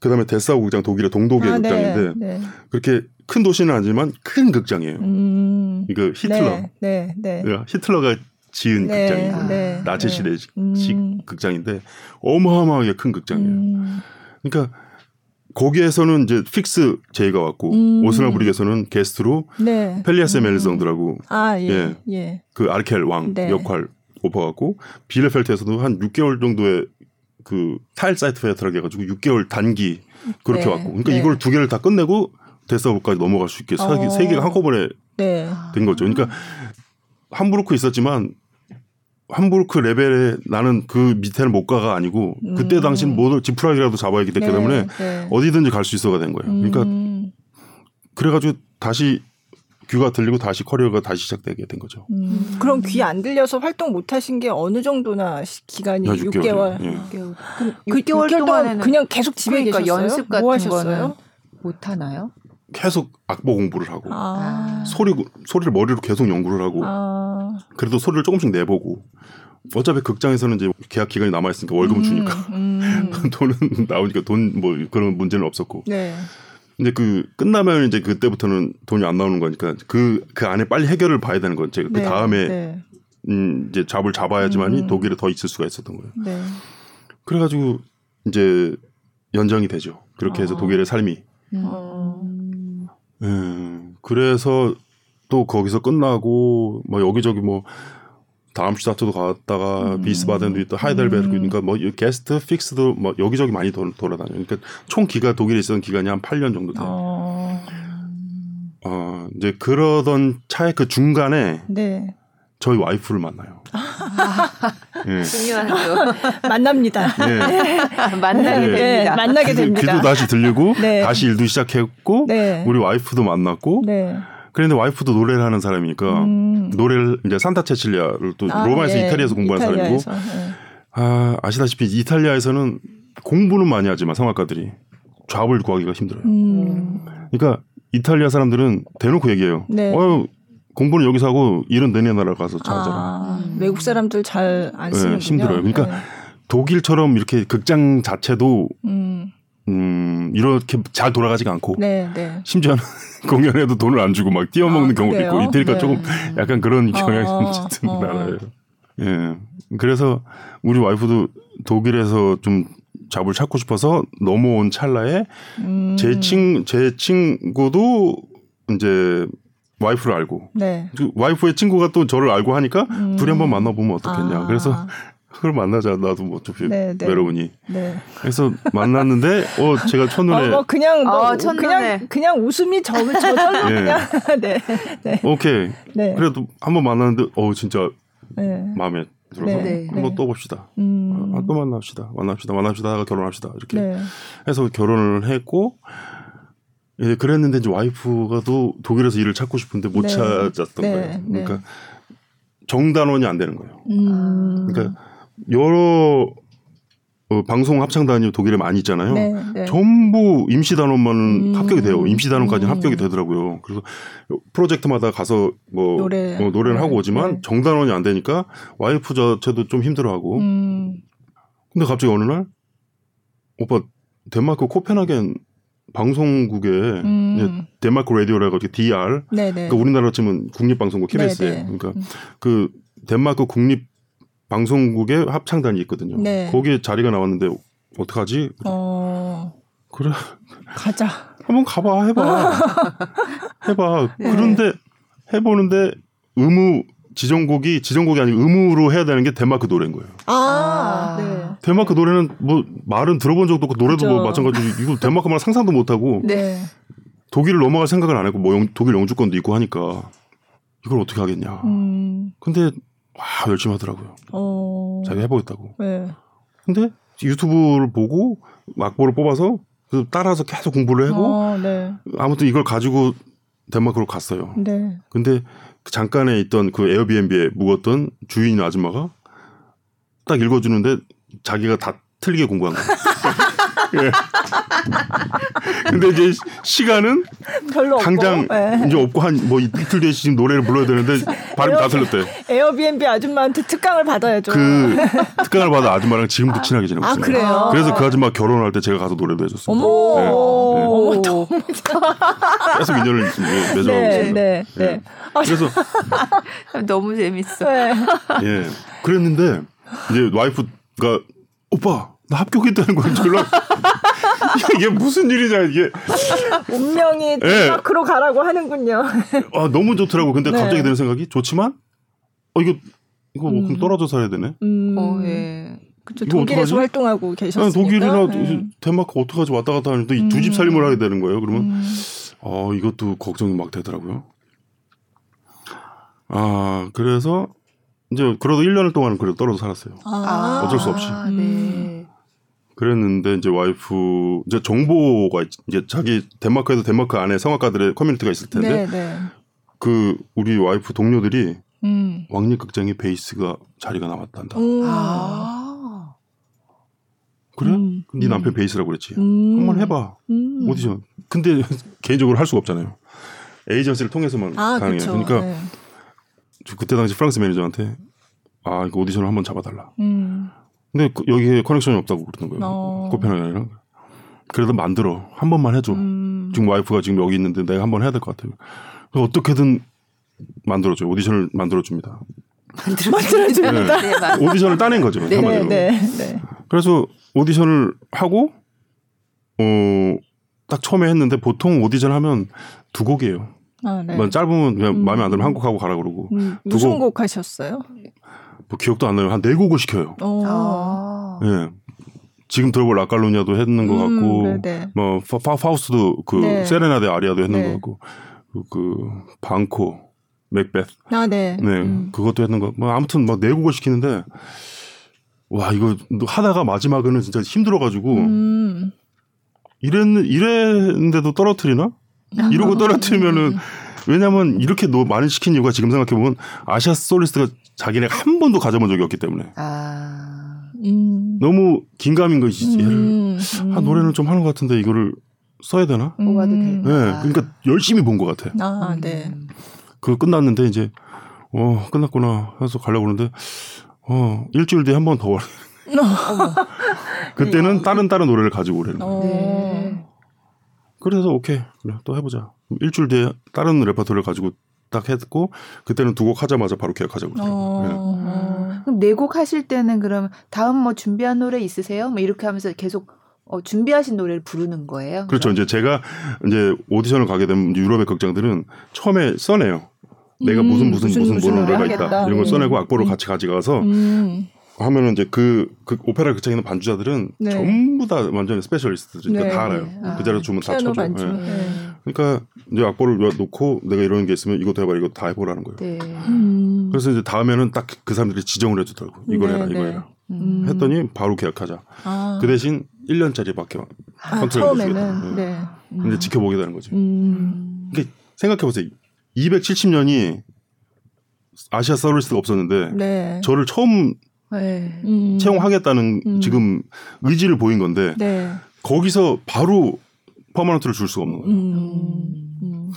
Speaker 3: 그다음에 데사우 극장 독일의 동독의 아, 네, 극장인데 네, 네. 그렇게 큰 도시는 아니지만 큰 극장이에요. 음, 이거 히틀러, 네, 네, 네. 히틀러가 지은 네, 극장이에요. 네, 나치 시대 음. 극장인데 어마어마하게 큰 극장이에요. 음. 그러니까 거기에서는 이제 fix 제의가 왔고 음. 오스나브뤼크에서는 게스트로 네. 펠리아스 음. 멜리성드라고 아, 예, 예. 예. 그 아르켈 왕 역할 오퍼 왔고 빌레펠트에서도 한 6개월 정도의 그 Teilzeitvertrag라고 해가지고 6개월 단기 그렇게 네. 왔고 그러니까 네. 이걸 두 개를 다 끝내고 데사우까지 넘어갈 수 있게 어. 세 개가 한꺼번에 네. 된 거죠. 그러니까 함부르크 있었지만 함부르크 레벨에 나는 그 밑에는 못 가가 아니고 그때 음. 당시는 뭐 지프라기라도 잡아야 했기 네. 때문에 네. 어디든지 갈 수 있어가 된 거예요. 그러니까 음. 그래가지고 다시 귀가 들리고 다시 커리어가 다시 시작되게 된 거죠.
Speaker 2: 음. 그럼 귀 안 들려서 활동 못 하신 게 어느 정도나 기간이 6개월. 6개월. 예. 6개월. 그 6개월, 6개월 동안에는 그냥 계속 집에 그러니까 계셨어요? 연습 같은 뭐 하셨어요?
Speaker 4: 못 하나요?
Speaker 3: 계속 악보 공부를 하고 아. 소리 소리를 머리로 계속 연구를 하고 아. 그래도 소리를 조금씩 내보고 어차피 극장에서는 이제 계약 기간이 남아 있으니까 월급을 음, 주니까 음. 돈은 나오니까 돈 뭐 그런 문제는 없었고 네. 근데 그 끝나면 이제 그때부터는 돈이 안 나오는 거니까 그그 그 안에 빨리 해결을 봐야 되는 거죠. 그 네, 다음에 네. 음 이제 잡을 잡아야지만이 음. 독일에 더 있을 수가 있었던 거예요. 네. 그래가지고 이제 연장이 되죠. 그렇게 해서 아. 독일의 삶이. 음. 음. 그래서 또 거기서 끝나고 뭐 여기저기 뭐 다름슈타트도 갔다가 음. 비스바덴도 있다 하이델베르크 음. 그러니까 뭐 guest fix도 뭐 여기저기 많이 돌, 돌아다녀. 그러니까 총 기간 독일에 있었던 기간이 한 8년 정도 돼요. 어. 어 이제 그러던 차의 그 중간에 네. 저희 와이프를 만나요. 아,
Speaker 4: 네. 중요하죠.
Speaker 2: 만납니다. 네. 만나게 네. 됩니다. 만나게 됩니다.
Speaker 3: 귀도 다시 들리고 다시 일도 시작했고 우리 와이프도 만났고 그런데 와이프도 노래를 하는 사람이니까 음. 노래를 이제 산타 체칠리아를 또 아, 로마에서 예. 이탈리아에서 공부한 사람이고 예. 아 아시다시피 이탈리아에서는 공부는 많이 하지만 성악가들이 잡을 구하기가 힘들어요. 음. 그러니까 이탈리아 사람들은 대놓고 얘기해요. 네. 어 공부는 여기서 하고 일은 너네 나라 가서 잘하잖아. 아,
Speaker 2: 외국 사람들 잘 안 쓰는 네,
Speaker 3: 힘들어요. 그러니까 네. 독일처럼 이렇게 극장 자체도 음. 음, 이렇게 잘 돌아가지가 않고 네, 네. 심지어는 공연에도 돈을 안 주고 막 뛰어먹는 아, 경우도 있고 이태리가 네. 조금 약간 그런 경향이 어, 좀 어. 나라예요. 예. 그래서 우리 와이프도 독일에서 좀 잡을 찾고 싶어서 넘어온 찰나에 음. 제 친, 제 친구도 이제 와이프를 알고 네. 그 와이프의 친구가 또 저를 알고 하니까 음. 둘이 한번 만나보면 어떻겠냐. 아. 그래서 그걸 만나자 나도 뭐 어차피 네, 네. 외로우니 네. 그래서 만났는데 어 제가 첫눈에 어, 뭐
Speaker 2: 그냥 뭐 어, 그냥 그냥 웃음이 저 저절로 네. 그냥 네. 네.
Speaker 3: 오케이 네. 그래도 한번 만났는데 어 진짜 네. 마음에 들어서 네. 한번 또 봅시다 음. 아, 또 만납시다 만납시다 만납시다 하다가 결혼합시다 이렇게 해서 결혼을 했고 예, 그랬는데 이제 와이프가 또 독일에서 일을 찾고 싶은데 못 찾았던 거예요 그러니까 정단원이 안 되는 거예요. 음. 그러니까 여러 어, 방송 합창단이 독일에 많이 있잖아요. 네, 네. 전부 임시단원만 음. 합격이 돼요. 임시단원까지는 음. 합격이 되더라고요. 그래서 프로젝트마다 가서 뭐 노래. 어, 노래를 하고 오지만 네. 정단원이 안 되니까 와이프 자체도 좀 힘들어하고. 음. 근데 갑자기 어느 날 오빠 덴마크 코펜하겐 방송국에 음. 덴마크 라디오라 가지고 DR 네네. 그러니까 우리나라 치면 국립방송국 KBS에 그러니까 음. 그 덴마크 국립 방송국의 합창단이 있거든요. 네. 거기에 자리가 나왔는데 어떡하지? 어... 그래.
Speaker 2: 가자.
Speaker 3: 한번 가봐, 해봐. 해봐. 네. 그런데 해보는데 의무 지정곡이 지정곡이 아니고 의무로 해야 되는 게 덴마크 노래인 거예요. 아, 네. 덴마크 노래는 뭐 말은 들어본 적도 없고 노래도 뭐 그렇죠. 뭐 마찬가지로 이거 덴마크 말 상상도 못 하고 네. 독일을 넘어갈 생각을 안 했고 뭐 영, 독일 영주권도 있고 하니까 이걸 어떻게 하겠냐. 음. 근데 와 열심히 하더라고요. 어... 자기 해보겠다고. 네. 근데 유튜브를 보고 악보를 뽑아서 따라서 계속 공부를 하고 어, 네. 아무튼 이걸 가지고 덴마크로 갔어요. 네. 근데 잠깐에 있던 그 에어비앤비에 묵었던 주인 아줌마가 딱 읽어주는데 자기가 다 틀리게 공부한 거예요. 예. 근데 이제 시간은 별로 당장 없고, 네. 이제 없고 한 뭐 이틀 뒤에 지금 노래를 불러야 되는데 발음이 다 틀렸대.
Speaker 2: 에어비앤비 아줌마한테 특강을 받아야죠.
Speaker 3: 그 특강을 받아 아줌마랑 지금도 친하게 지내고 아, 있습니다. 아, 그래요? 그래서 그 아줌마 결혼할 때 제가 가서 노래도 해줬습니다. 어머, 네. 어머, 너무 계속 인연을 맺어가고 네, 있습니다. 네, 네. 네.
Speaker 4: 그래서 너무 재밌어. 네.
Speaker 3: 예, 그랬는데 이제 와이프가 오빠 나 합격했다는 건 연락 이게 무슨 일이냐 이게
Speaker 2: 운명이 덴마크로 네. 가라고 하는군요.
Speaker 3: 아 너무 좋더라고. 근데 네. 갑자기 드는 생각이 좋지만 어 이거 이거 뭐 음. 떨어져 살아야 되네. 음. 어 예.
Speaker 2: 그쵸, 독일에서 어떡하지? 활동하고 계셨으니까.
Speaker 3: 독일이나 네. 덴마크 어떡하지 왔다 갔다 하는데 음. 두집 살림을 하게 되는 거예요. 그러면 음. 어 이것도 걱정이 막 되더라고요. 아 그래서 이제 그래도 1년을 동안은 그래도 떨어져 살았어요. 아. 어쩔 수 없이. 네. 음. 그랬는데 이제 와이프 이제 정보가 이제 자기 덴마크에서 덴마크 안에 성악가들의 커뮤니티가 있을 텐데 네, 네. 그 우리 와이프 동료들이 음. 왕립극장에 베이스가 자리가 남았단다. 아. 그래? 음. 네 남편 음. 베이스라고 그랬지. 음. 한번 해봐. 음. 오디션. 근데 개인적으로 할 수가 없잖아요. 에이전시를 통해서만 아, 가능해요. 그쵸. 그러니까 네. 그때 당시 프랑스 매니저한테 아 이거 오디션을 한번 잡아달라. 음. 근데 그, 여기에 connection이 없다고 그러는 거예요. 어. 코펜하겐이랑. 그래도 만들어. 한 번만 해줘. 음. 지금 와이프가 지금 여기 있는데 내가 한 번 해야 될 것 같아요. 어떻게든 만들어줘요. 오디션을 만들어줍니다.
Speaker 2: 만들어줍니다. 네.
Speaker 3: 네, 오디션을 따낸 거죠. 네, 네, 네, 네. 그래서 오디션을 하고 어, 딱 처음에 했는데 보통 오디션 하면 두 곡이에요. 아, 네. 뭐 짧으면 그냥 음. 마음에 안 들면 한 곡 하고 가라 그러고.
Speaker 2: 음. 무슨 곡, 곡 하셨어요?
Speaker 3: 뭐 기억도 안 나요. 한 네 곡을 시켜요. 아. 예. 지금 들어볼 라칼로니아도 했는 것 음, 같고, 네네. 네. 뭐 파, 파 우스도 그 네. 세레나데 아리아도 했는 네. 것 같고, 그, 그 방코, 맥베스, 아, 네, 네, 음. 그것도 했는 거. 뭐 아무튼 막 네 곡을 시키는데, 와 이거 하다가 마지막에는 진짜 힘들어가지고 음. 이랬는 이랬는데도 떨어뜨리나? 이러고 떨어뜨리면은 왜냐면 이렇게 너 많이 시킨 이유가 지금 생각해 보면 아시아 솔리스트가 자기네 한 번도 가져본 적이 없기 때문에. 아. 음. 너무 긴감인 것이지. 음. 음. 아, 노래는 좀 하는 것 같은데 이거를 써야 되나? 뽑아도 음. 네. 그러니까 열심히 본 것 같아. 아, 네. 그거 끝났는데 이제 어 끝났구나 해서 가려고 그러는데 어 일주일 뒤에 한 번 더. 그때는 다른 다른 노래를 가지고 오래는 거예요. 네. 그래서 오케이 그래 또 해보자. 일주일 뒤에 다른 레퍼토리를 가지고 딱 했고 그때는 두 곡 하자마자 바로 계약하자고. 어...
Speaker 4: 네. 그럼 네 곡 하실 때는 그럼 다음 뭐 준비한 노래 있으세요? 뭐 이렇게 하면서 계속 어, 준비하신 노래를 부르는 거예요?
Speaker 3: 그렇죠. 그럼? 이제 제가 이제 오디션을 가게 되면 유럽의 극장들은 처음에 써내요. 내가 음, 무슨 무슨 무슨 무슨 노래가 하겠다. 있다 이런 걸 써내고 악보를 음. 같이 가져가서 음. 하면은 이제 그, 그 오페라 극장에 있는 반주자들은 네. 전부 다 완전히 specialist들이니까 네. 다 알아요. 아. 그 자리에 주면 다 쳐줘. 네. 네. 그러니까 이제 악보를 놓고 내가 이런 게 있으면 이것도 해봐 이거 다 해보라는 거예요. 네. 음. 그래서 이제 다음에는 딱 그 사람들이 지정을 해주더라고. 이걸 해라, 네, 이거 해라. 음. 했더니 바로 계약하자. 아. 그 대신 1년짜리밖에
Speaker 2: 아, 컨트롤 처음에는 네.
Speaker 3: 음. 근데 지켜보게 되는 거죠. 음. 그러니까 생각해 보세요. 270년이 아시아 서비스가 없었는데 네. 저를 처음 네. 음. 채용하겠다는 음. 지금 의지를 보인 건데 네. 거기서 바로 퍼머넌트를 줄 수가 없는 거예요. 음. 음.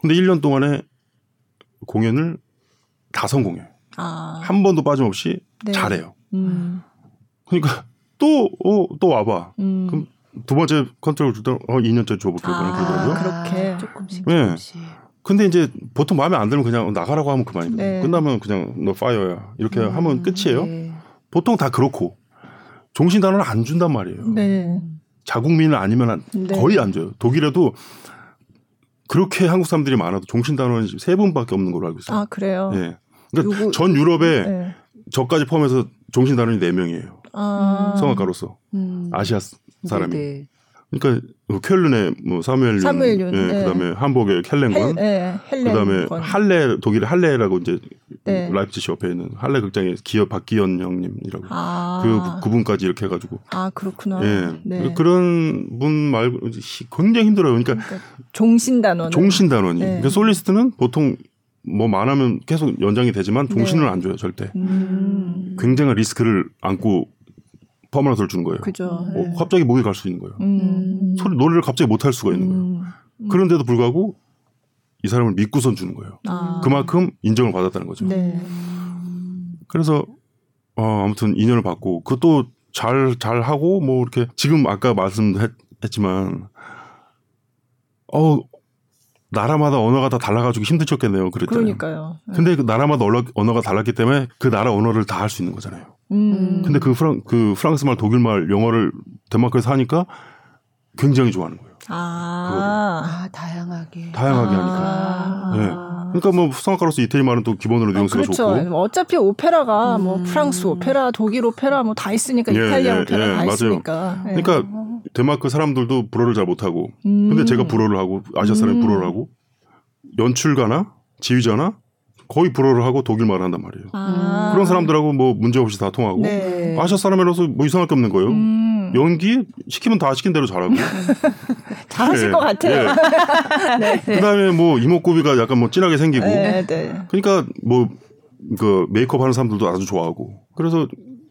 Speaker 3: 근데 1년 동안에 공연을 다 성공해요. 아. 한 번도 빠짐없이 네. 잘해요. 음. 그러니까 또, 어, 또 와봐. 음. 그럼 두 번째 컨트롤 줄때 어, 2년째 줘볼게요. 아,
Speaker 2: 그렇게.
Speaker 4: 조금씩, 네. 조금씩.
Speaker 3: 근데 이제 보통 마음에 안 들면 그냥 나가라고 하면 그만이거든요. 네. 끝나면 그냥 너 파이어야. 이렇게 음, 하면 끝이에요. 네. 보통 다 그렇고. 종신단원은 안 준단 말이에요. 네. 자국민은 아니면 네. 거의 안 줘요. 독일에도 그렇게 한국 사람들이 많아도 종신단원은 세 분밖에 없는 걸로 알고 있어요.
Speaker 2: 아, 그래요?
Speaker 3: 예. 그러니까 요거, 전 유럽에 네. 저까지 포함해서 종신 단원이 4명이에요. 아. 성악가로서. 음. 아시아 사람이. 네네. 그러니까 뭐 켈른의 뭐 사무엘 사무엘 윤, 예, 네. 그다음에 함복의 켈렌건, 네, 그다음에 할레 독일의 할레라고 이제 네. 라이프치시 옆에 있는 할레 극장의 기어 박기현 형님이라고 아. 그 그분까지 이렇게 해가지고
Speaker 2: 아 그렇구나.
Speaker 3: 예, 네. 그런 분 말고 굉장히 힘들어요. 그러니까, 그러니까
Speaker 2: 종신 단원
Speaker 3: 종신 단원이. 네. 그러니까 솔리스트는 보통 뭐 많으면 계속 연장이 되지만 종신을 네. 안 줘요 절대. 음. 굉장한 리스크를 안고 퍼머넌트를 주는 거예요.
Speaker 2: 그죠.
Speaker 3: 어, 네. 갑자기 목이 갈 수 있는 거예요. 음. 소리 노래를 갑자기 못 할 수가 있는 거예요. 음. 그런데도 불구하고 이 사람을 믿고선 주는 거예요. 아. 그만큼 인정을 받았다는 거죠. 네. 그래서 어, 아무튼 인연을 받고 그것도 잘 잘 하고 뭐 이렇게 지금 아까 말씀했지만 어 나라마다 언어가 다 달라가지고 힘드셨겠네요. 그랬잖아요.
Speaker 2: 그러니까요.
Speaker 3: 근데 그 나라마다 언어가 달랐기 때문에 그 나라 언어를 다 할 수 있는 거잖아요. 음. 근데 그 프랑 그 프랑스 말, 독일 말, 영어를 덴마크에서 하니까 굉장히 좋아하는 거예요.
Speaker 4: 아, 아 다양하게.
Speaker 3: 다양하게 아. 하니까. 네. 그러니까 뭐 성악가로서 이태리 말은 또 기본으로 뉘앙스가 아, 그렇죠. 좋고.
Speaker 2: 어차피 오페라가 뭐 음. 뭐 프랑스 오페라, 독일 오페라 뭐 다 있으니까 예, 이탈리아 예, 오페라 예, 다 맞아요. 있으니까.
Speaker 3: 예. 그러니까 덴마크 사람들도 불어를 잘 못하고, 음. 근데 제가 불어를 하고 아시아 사람이 음. 불어를 하고 연출가나 지휘자나 거의 불어를 하고 독일 말을 한단 말이에요. 아. 그런 사람들하고 뭐 문제 없이 다 통하고 네. 아시아 사람이라서 뭐 이상할 게 없는 거예요. 음. 연기 시키면 다 시킨 대로 잘하고
Speaker 2: 잘하실 네. 것 같아요.
Speaker 3: 네. 그다음에 뭐 이목구비가 약간 뭐 진하게 생기고 네, 네. 그러니까 뭐 그 메이크업 하는 사람들도 아주 좋아하고 그래서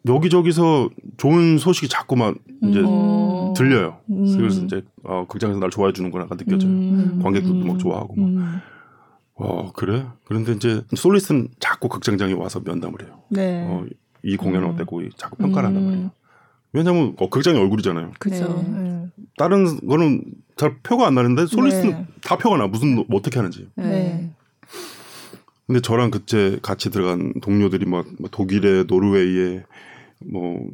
Speaker 3: 여기저기서 좋은 소식이 자꾸만 이제 음. 들려요. 음. 그래서 이제 어, 극장에서 날 좋아해 주는구나 느껴져요. 음. 관객들도 막 좋아하고 막. 음. 어 그래? 그런데 이제 솔리스트는 자꾸 극장장에 와서 면담을 해요. 네. 어, 이 공연은 음. 어땠고 자꾸 평가를 한단 말이에요. 음. 왜냐하면 어, 극장의 얼굴이잖아요.
Speaker 2: 그죠. 네. 네.
Speaker 3: 다른 거는 잘 표가 안 나는데 솔리스트는 네. 다 표가 나. 무슨 뭐 어떻게 하는지. 네. 근데 저랑 그때 같이 들어간 동료들이 막, 막 독일에 노르웨이에 뭐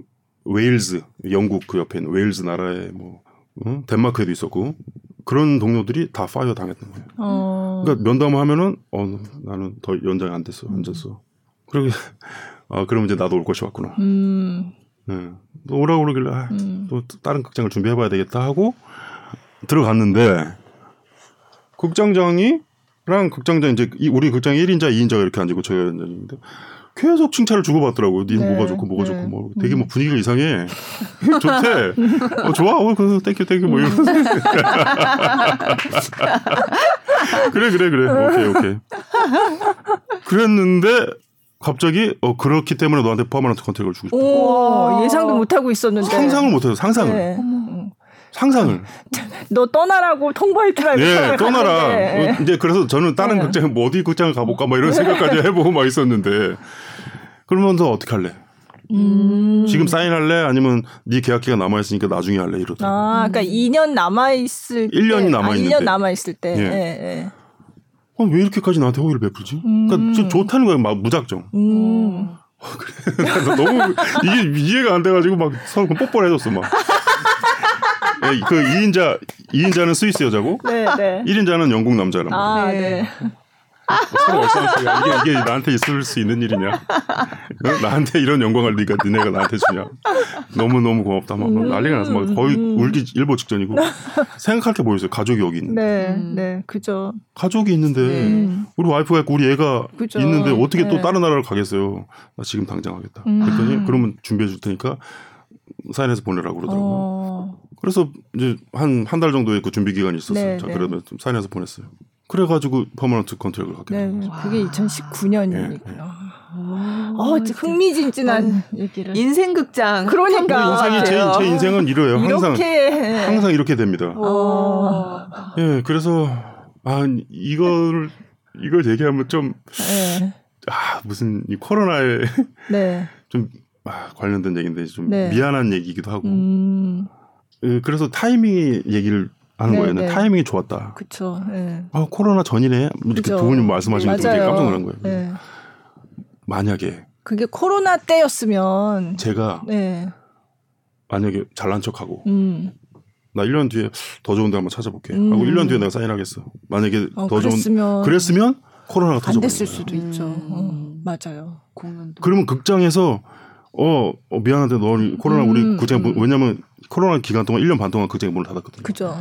Speaker 3: 웨일즈 영국 그 옆에 있는 웨일즈 나라에 뭐 응? 덴마크에도 있었고 그런 동료들이 다 fire 당했던 거예요. 어. 그러니까 면담을 하면은 어 나는 더 연장이 안 됐어 앉았어. 그러게 아 그럼 이제 나도 올 것이 왔구나. 음. 네. 또 오라고 그러길래 아, 음. 또 다른 극장을 준비해봐야 되겠다 하고 들어갔는데 극장장이랑 극장장 이제 우리 극장 1인자 2인자가 이렇게 앉고 저희 앉았는데 계속 칭찬을 주고받더라고요. 니 네, 뭐가 좋고 뭐가 네. 좋고 뭐 되게 뭐 분위기가 이상해. 좋대. 어 좋아. 어 그 thank you thank you 뭐 이러면서. 그래 그래 그래. 오케이 오케이. 그랬는데 갑자기 어 그렇기 때문에 너한테 permanent contract을 주고.
Speaker 2: 오, 예상도 못 하고 있었는데.
Speaker 3: 상상을 못 해요. 상상을. 네. 상상을.
Speaker 2: 너 떠나라고 통보할 줄 알고.
Speaker 3: 예, 떠나라. 네. 이제 그래서 저는 다른 네. 극장 뭐 어디 극장을 가볼까 막 이런 생각까지 해보고 막 있었는데 그러면서 어떻게 할래? 음. 지금 사인할래? 아니면 네 계약 기간이 남아 있으니까 나중에 할래? 이러더라고.
Speaker 2: 아, 그러니까 2년 남아 있을
Speaker 3: 1년이 남아 있는
Speaker 2: 아, 2년 남아 있을 때. 예. 예, 예.
Speaker 3: 어, 왜 이렇게까지 나한테 호의를 베풀지? 음. 그러니까 좋다는 거예요, 막 무작정. 음. 어, 그래. 너무 이게 이해가 안 돼가지고 막 서로 뽀뽀를 해줬어 막. 예, 그 2인자 2인자는 스위스 여자고 네, 네. 1인자는 영국 남자란 말이야. 아, 네. 서로 얼싸움식이야. 이게, 이게 나한테 있을 수 있는 일이냐? 나한테 이런 영광을 네가 니네가 나한테 주냐? 너무 너무 고맙다. 막 음, 난리가 나서 막 거의 음. 울기 일보 직전이고 생각할 게 뭐 있어요. 가족이 여기 있는데.
Speaker 2: 네, 음. 네, 그죠.
Speaker 3: 가족이 있는데 네. 우리 와이프가 있고 우리 애가 그죠. 있는데 어떻게 네. 또 다른 나라를 가겠어요? 나 지금 당장 하겠다. 음. 그랬더니 그러면 준비해 줄 테니까 사인해서 보내라고 그러더라고 요. 어. 그래서 이제 한 한 달 정도의 그 준비 기간이 있었어요. 네, 자, 네. 그러면 좀 사인해서 보냈어요. 그래가지고 permanent contract을 갖게 된
Speaker 2: 네, 그게 2019년이니까. 네. 어, 흥미진진한 얘기를.
Speaker 4: 인생 극장.
Speaker 2: 그러니까.
Speaker 3: 인생이 제, 제 인생은 이래요. 항상 이렇게. 항상 이렇게 됩니다. 예, 네, 그래서 아 이걸 이걸 얘기하면 좀 네. 아, 무슨 이 코로나에 네. 좀 아, 관련된 얘기인데 좀 네. 미안한 얘기기도 하고. 음. 예, 그래서 타이밍이 얘기를 하는 네, 거예요. 네. 타이밍이 좋았다.
Speaker 2: 그렇죠. 네.
Speaker 3: 아, 코로나 전이네. 이렇게 그쵸. 두 분이 말씀하시는 게 깜짝 놀란 거예요. 네. 만약에
Speaker 2: 그게 코로나 때였으면
Speaker 3: 제가 네. 만약에 잘난 척하고 음. 나 1년 뒤에 더 좋은 데 한번 찾아볼게. 음. 하고 1년 뒤에 내가 사인하겠어. 만약에 어, 더 그랬으면 좋은 그랬으면 코로나가 터져 안
Speaker 2: 됐을 수도 있죠. 음. 어, 맞아요.
Speaker 3: 공연도. 그러면 극장에서 어, 어 미안한데 너 코로나 우리 음, 극장 음. 왜냐면 코로나 기간 동안 1년 반 동안 극장에 문을 닫았거든요.
Speaker 2: 그죠.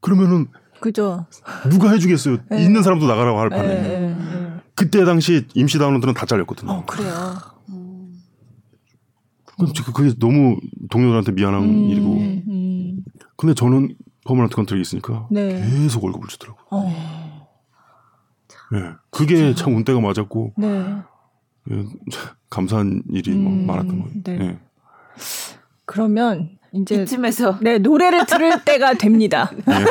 Speaker 3: 그러면은
Speaker 2: 그죠.
Speaker 3: 누가 해주겠어요? 네. 있는 사람도 나가라고 할 판에. 네, 네, 그때 당시 임시 단원들은 다 잘렸거든요.
Speaker 2: 어, 그래요.
Speaker 3: 음. 그게 너무 동료들한테 미안한 음, 일이고. 음. 근데 저는 permanent contract이 있으니까 네. 계속 월급을 주더라고요. 어. 네. 그게 진짜. 참 운때가 맞았고. 네. 예, 감사한 일이 뭐 음, 많았던 거예요. 네. 네.
Speaker 2: 그러면 이제
Speaker 4: 이쯤에서
Speaker 2: 네 노래를 들을 때가 됩니다. 네.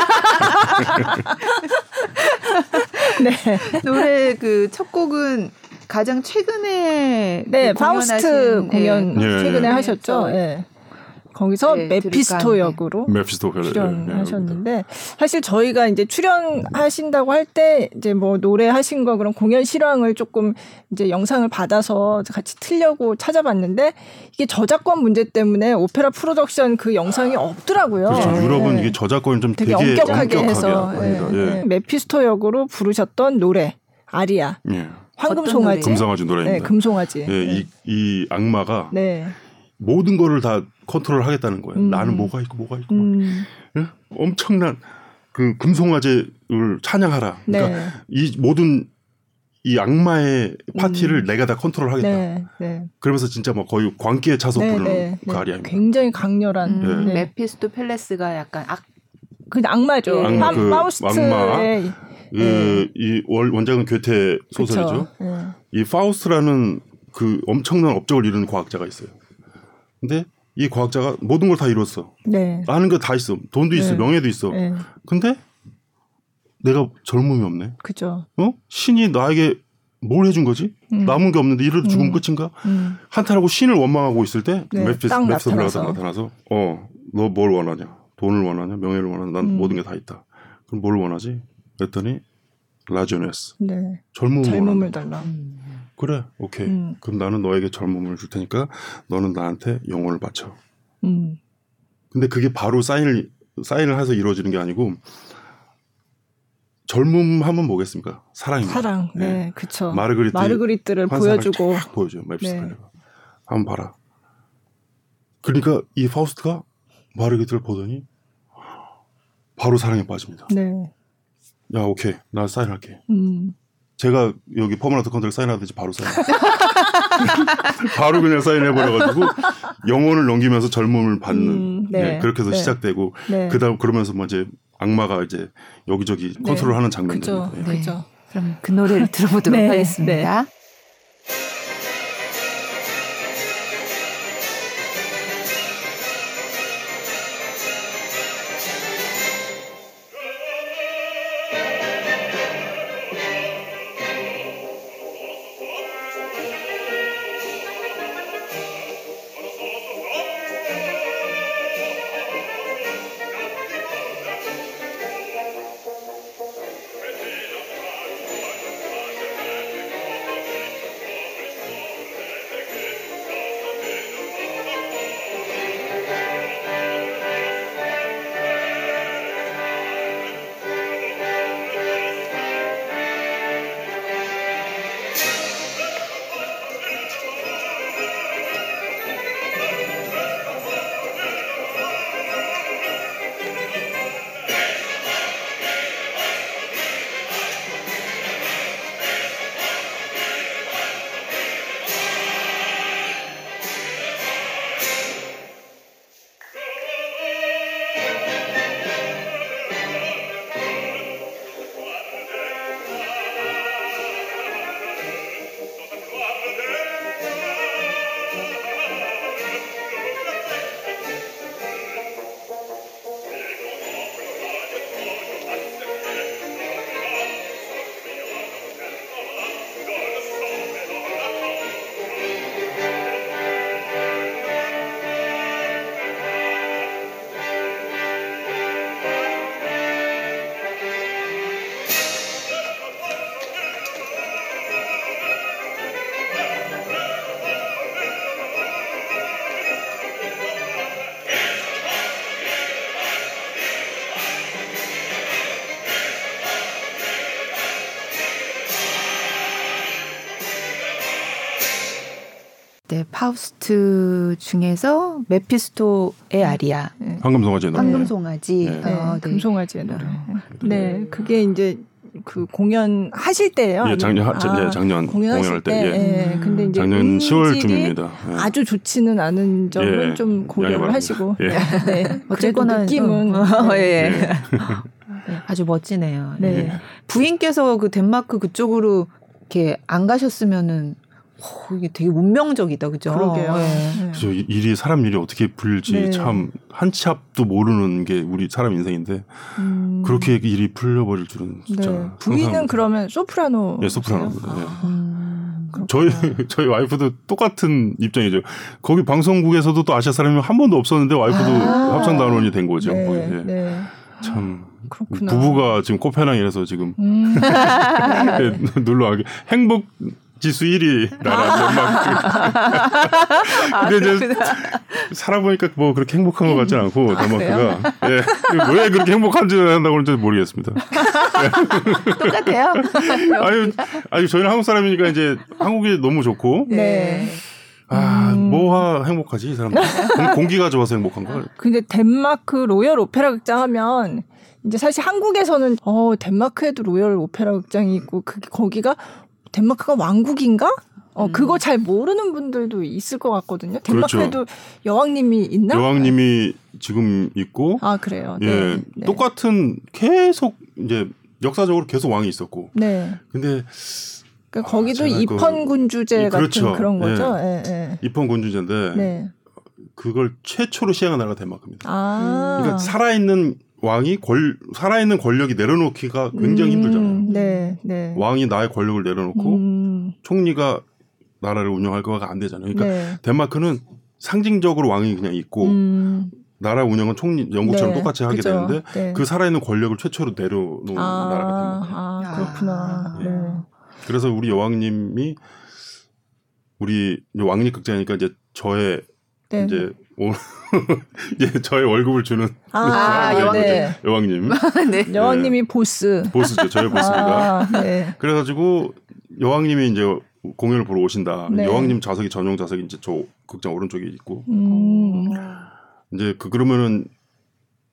Speaker 4: 네. 노래 그 첫 곡은 가장 최근에
Speaker 2: 네 그 파우스트 공연 네. 최근에 하셨죠. 네. 거기서 네, 메피스토 역으로 메피스토 출연하셨는데 네, 네, 사실 저희가 이제 출연하신다고 할 때 이제 뭐 노래 하신 거 그런 공연 실황을 조금 이제 영상을 받아서 같이 틀려고 찾아봤는데 이게 저작권 문제 때문에 오페라 프로덕션 그 영상이 없더라고요.
Speaker 3: 그렇죠. 유럽은 네. 이게 저작권이 좀
Speaker 2: 되게, 되게 엄격하게, 엄격하게 해서 네. 예. 메피스토 역으로 부르셨던 노래 아리아. 예. 황금 송아지.
Speaker 3: 금송아지 노래입니다.
Speaker 2: 네, 금송아지.
Speaker 3: 예, 이, 이 악마가 네. 모든 거를 다 컨트롤 하겠다는 거예요. 음. 나는 뭐가 있고 뭐가 있고 음. 예? 엄청난 그 금송아지를 찬양하라. 그러니까 네. 이 모든 이 악마의 파티를 음. 내가 다 컨트롤하겠다. 네, 네. 그러면서 진짜 뭐 거의 광기에 차서 네, 부르는 네, 그 네. 아리아입니다.
Speaker 2: 굉장히 강렬한.
Speaker 4: 음, 네. 메피스토펠레스가 약간 악.
Speaker 2: 그 악마죠. 악, 파, 그
Speaker 3: 파우스트의 그, 이 원작은 괴테 소설이죠. 이 파우스트라는 그 엄청난 업적을 이루는 과학자가 있어요. 근데 이 과학자가 모든 걸 다 이뤘어. 네. 아는 거 다 있어. 돈도 있어. 네. 명예도 있어. 네. 근데 내가 젊음이 없네.
Speaker 2: 그죠.
Speaker 3: 어? 신이 나에게 뭘 해준 거지? 음. 남은 게 없는데 이래도 죽으면 음. 끝인가? 음. 한탄하고 신을 원망하고 있을 때 네, 메피스 메피스토가 나타나서 어, 너 뭘 원하냐? 돈을 원하냐? 명예를 원하냐? 난 음. 모든 게 다 있다. 그럼 뭘 원하지? 그랬더니 la jeunesse. 네. 젊음을,
Speaker 2: 젊음을 달라. 음.
Speaker 3: 그래, 오케이. 음. 그럼 나는 너에게 젊음을 줄 테니까 너는 나한테 영혼을 바쳐. 음. 근데 그게 바로 사인을 사인을 해서 이루어지는 게 아니고 젊음 하면 뭐겠습니까? 사랑입니다.
Speaker 2: 사랑. 네, 네 그렇죠.
Speaker 3: 마르그리트
Speaker 2: 마르그리트를 보여주고
Speaker 3: 보여줘요. 메피스토가 네. 한번 봐라. 그러니까 이 파우스트가 마르그리트를 보더니 바로 사랑에 빠집니다. 네. 야, 오케이. 나 사인할게. 음. 제가 여기 permanent contract 사인하든지 바로 사인. 바로 그냥 사인해버려가지고 영혼을 넘기면서 젊음을 받는 음, 네. 네, 그렇게 해서 네. 시작되고 네. 그다음 그러면서 뭐 이제 악마가 이제 여기저기 네. 컨트롤하는 장면들.
Speaker 4: 네. 그죠. 그럼 그 노래를 들어보도록 하겠습니다. 파우스트 중에서 메피스토의 아리아.
Speaker 3: 네. 황금송아지 노래.
Speaker 4: 황금송아지. 네.
Speaker 2: 어, 네. 금송아지의 노래. 네. 그게 이제 그 공연 하실 때예요.
Speaker 3: 예, 작년 아, 예, 작년 공연할 때. 때. 예.
Speaker 2: 음. 근데 이제
Speaker 3: 작년 10월쯤입니다.
Speaker 2: 예. 아주 좋지는 않은 점은 예. 좀 고려를 하시고. 예. 네. 어쨌거나 느낌은 어, 예.
Speaker 4: 네. 아주 멋지네요. 네. 부인께서 그 덴마크 그쪽으로 이렇게 안 가셨으면은 오, 이게 되게 운명적이다, 그죠?
Speaker 2: 그러게요. 네.
Speaker 3: 그죠. 일이 사람 일이 어떻게 풀릴지 네. 참한 치 앞도 모르는 게 우리 사람 인생인데 음. 그렇게 일이 풀려버릴 줄은 진짜. 네.
Speaker 2: 부인은 그러면 소프라노.
Speaker 3: 네, 소프라노. 아. 네. 음. 저희 저희 와이프도 똑같은 입장이죠. 거기 방송국에서도 또 아시아 사람이 한 번도 없었는데 와이프도 아. 합창 단원이 된 거죠. 네. 네. 네. 참 그렇구나. 부부가 지금 코페랑이라서 지금 음. 놀러 가기 행복 지수 1위 나라 덴마크. 아, 근데 이제 살아보니까 뭐 그렇게 행복한 것 같지는 않고 아, 덴마크가 예. 왜 그렇게 행복한지 한다고 하는지 모르겠습니다.
Speaker 4: 똑같아요.
Speaker 3: 아니 아니 저희는 한국 사람이니까 이제 한국이 너무 좋고. 네. 아, 음. 뭐가 행복하지, 이 사람들. 공기가 좋아서 행복한 거.
Speaker 2: 근데 덴마크 로열 오페라 극장 하면 이제 사실 한국에서는 어 덴마크에도 로열 오페라 극장이 있고 그 거기가 덴마크가 왕국인가? 어, 음. 그거 잘 모르는 분들도 있을 것 같거든요. 덴마크에도 그렇죠. 여왕님이 있나?
Speaker 3: 여왕님이 지금 있고.
Speaker 2: 아, 그래요.
Speaker 3: 예. 네, 네. 똑같은 계속 이제 역사적으로 계속 왕이 있었고. 네. 근데
Speaker 2: 그러니까 거기도 아, 입헌 군주제 그, 같은 그렇죠. 그런 거죠. 예. 예,
Speaker 3: 예. 입헌 군주제인데 네. 그걸 최초로 시행한 나라가 덴마크입니다. 아. 그러니까 살아있는 왕이 권 살아있는 권력이 내려놓기가 굉장히 음, 힘들잖아요. 네, 네. 왕이 나의 권력을 내려놓고 음. 총리가 나라를 운영할 거가 안 되잖아요. 그러니까 네. 덴마크는 상징적으로 왕이 그냥 있고 음. 나라 운영은 총리 영국처럼 네, 똑같이 하게 그죠. 되는데 네. 그 살아있는 권력을 최초로 내려놓은 아, 나라가 덴마크.
Speaker 2: 아, 그렇구나. 네. 네.
Speaker 3: 그래서 우리 여왕님이 우리 왕립 극장이니까 이제 저의 네. 이제 오, 예, 저의 월급을 주는
Speaker 2: 아, 아 여왕님. 네.
Speaker 3: 여왕님.
Speaker 2: 네. 여왕님이 보스.
Speaker 3: 보스죠. 저의 보스입니다. 아, 네. 그래가지고 여왕님이 이제 공연을 보러 오신다. 네. 여왕님 좌석이 전용 좌석이 이제 저 극장 오른쪽에 있고. 음. 이제 그 그러면은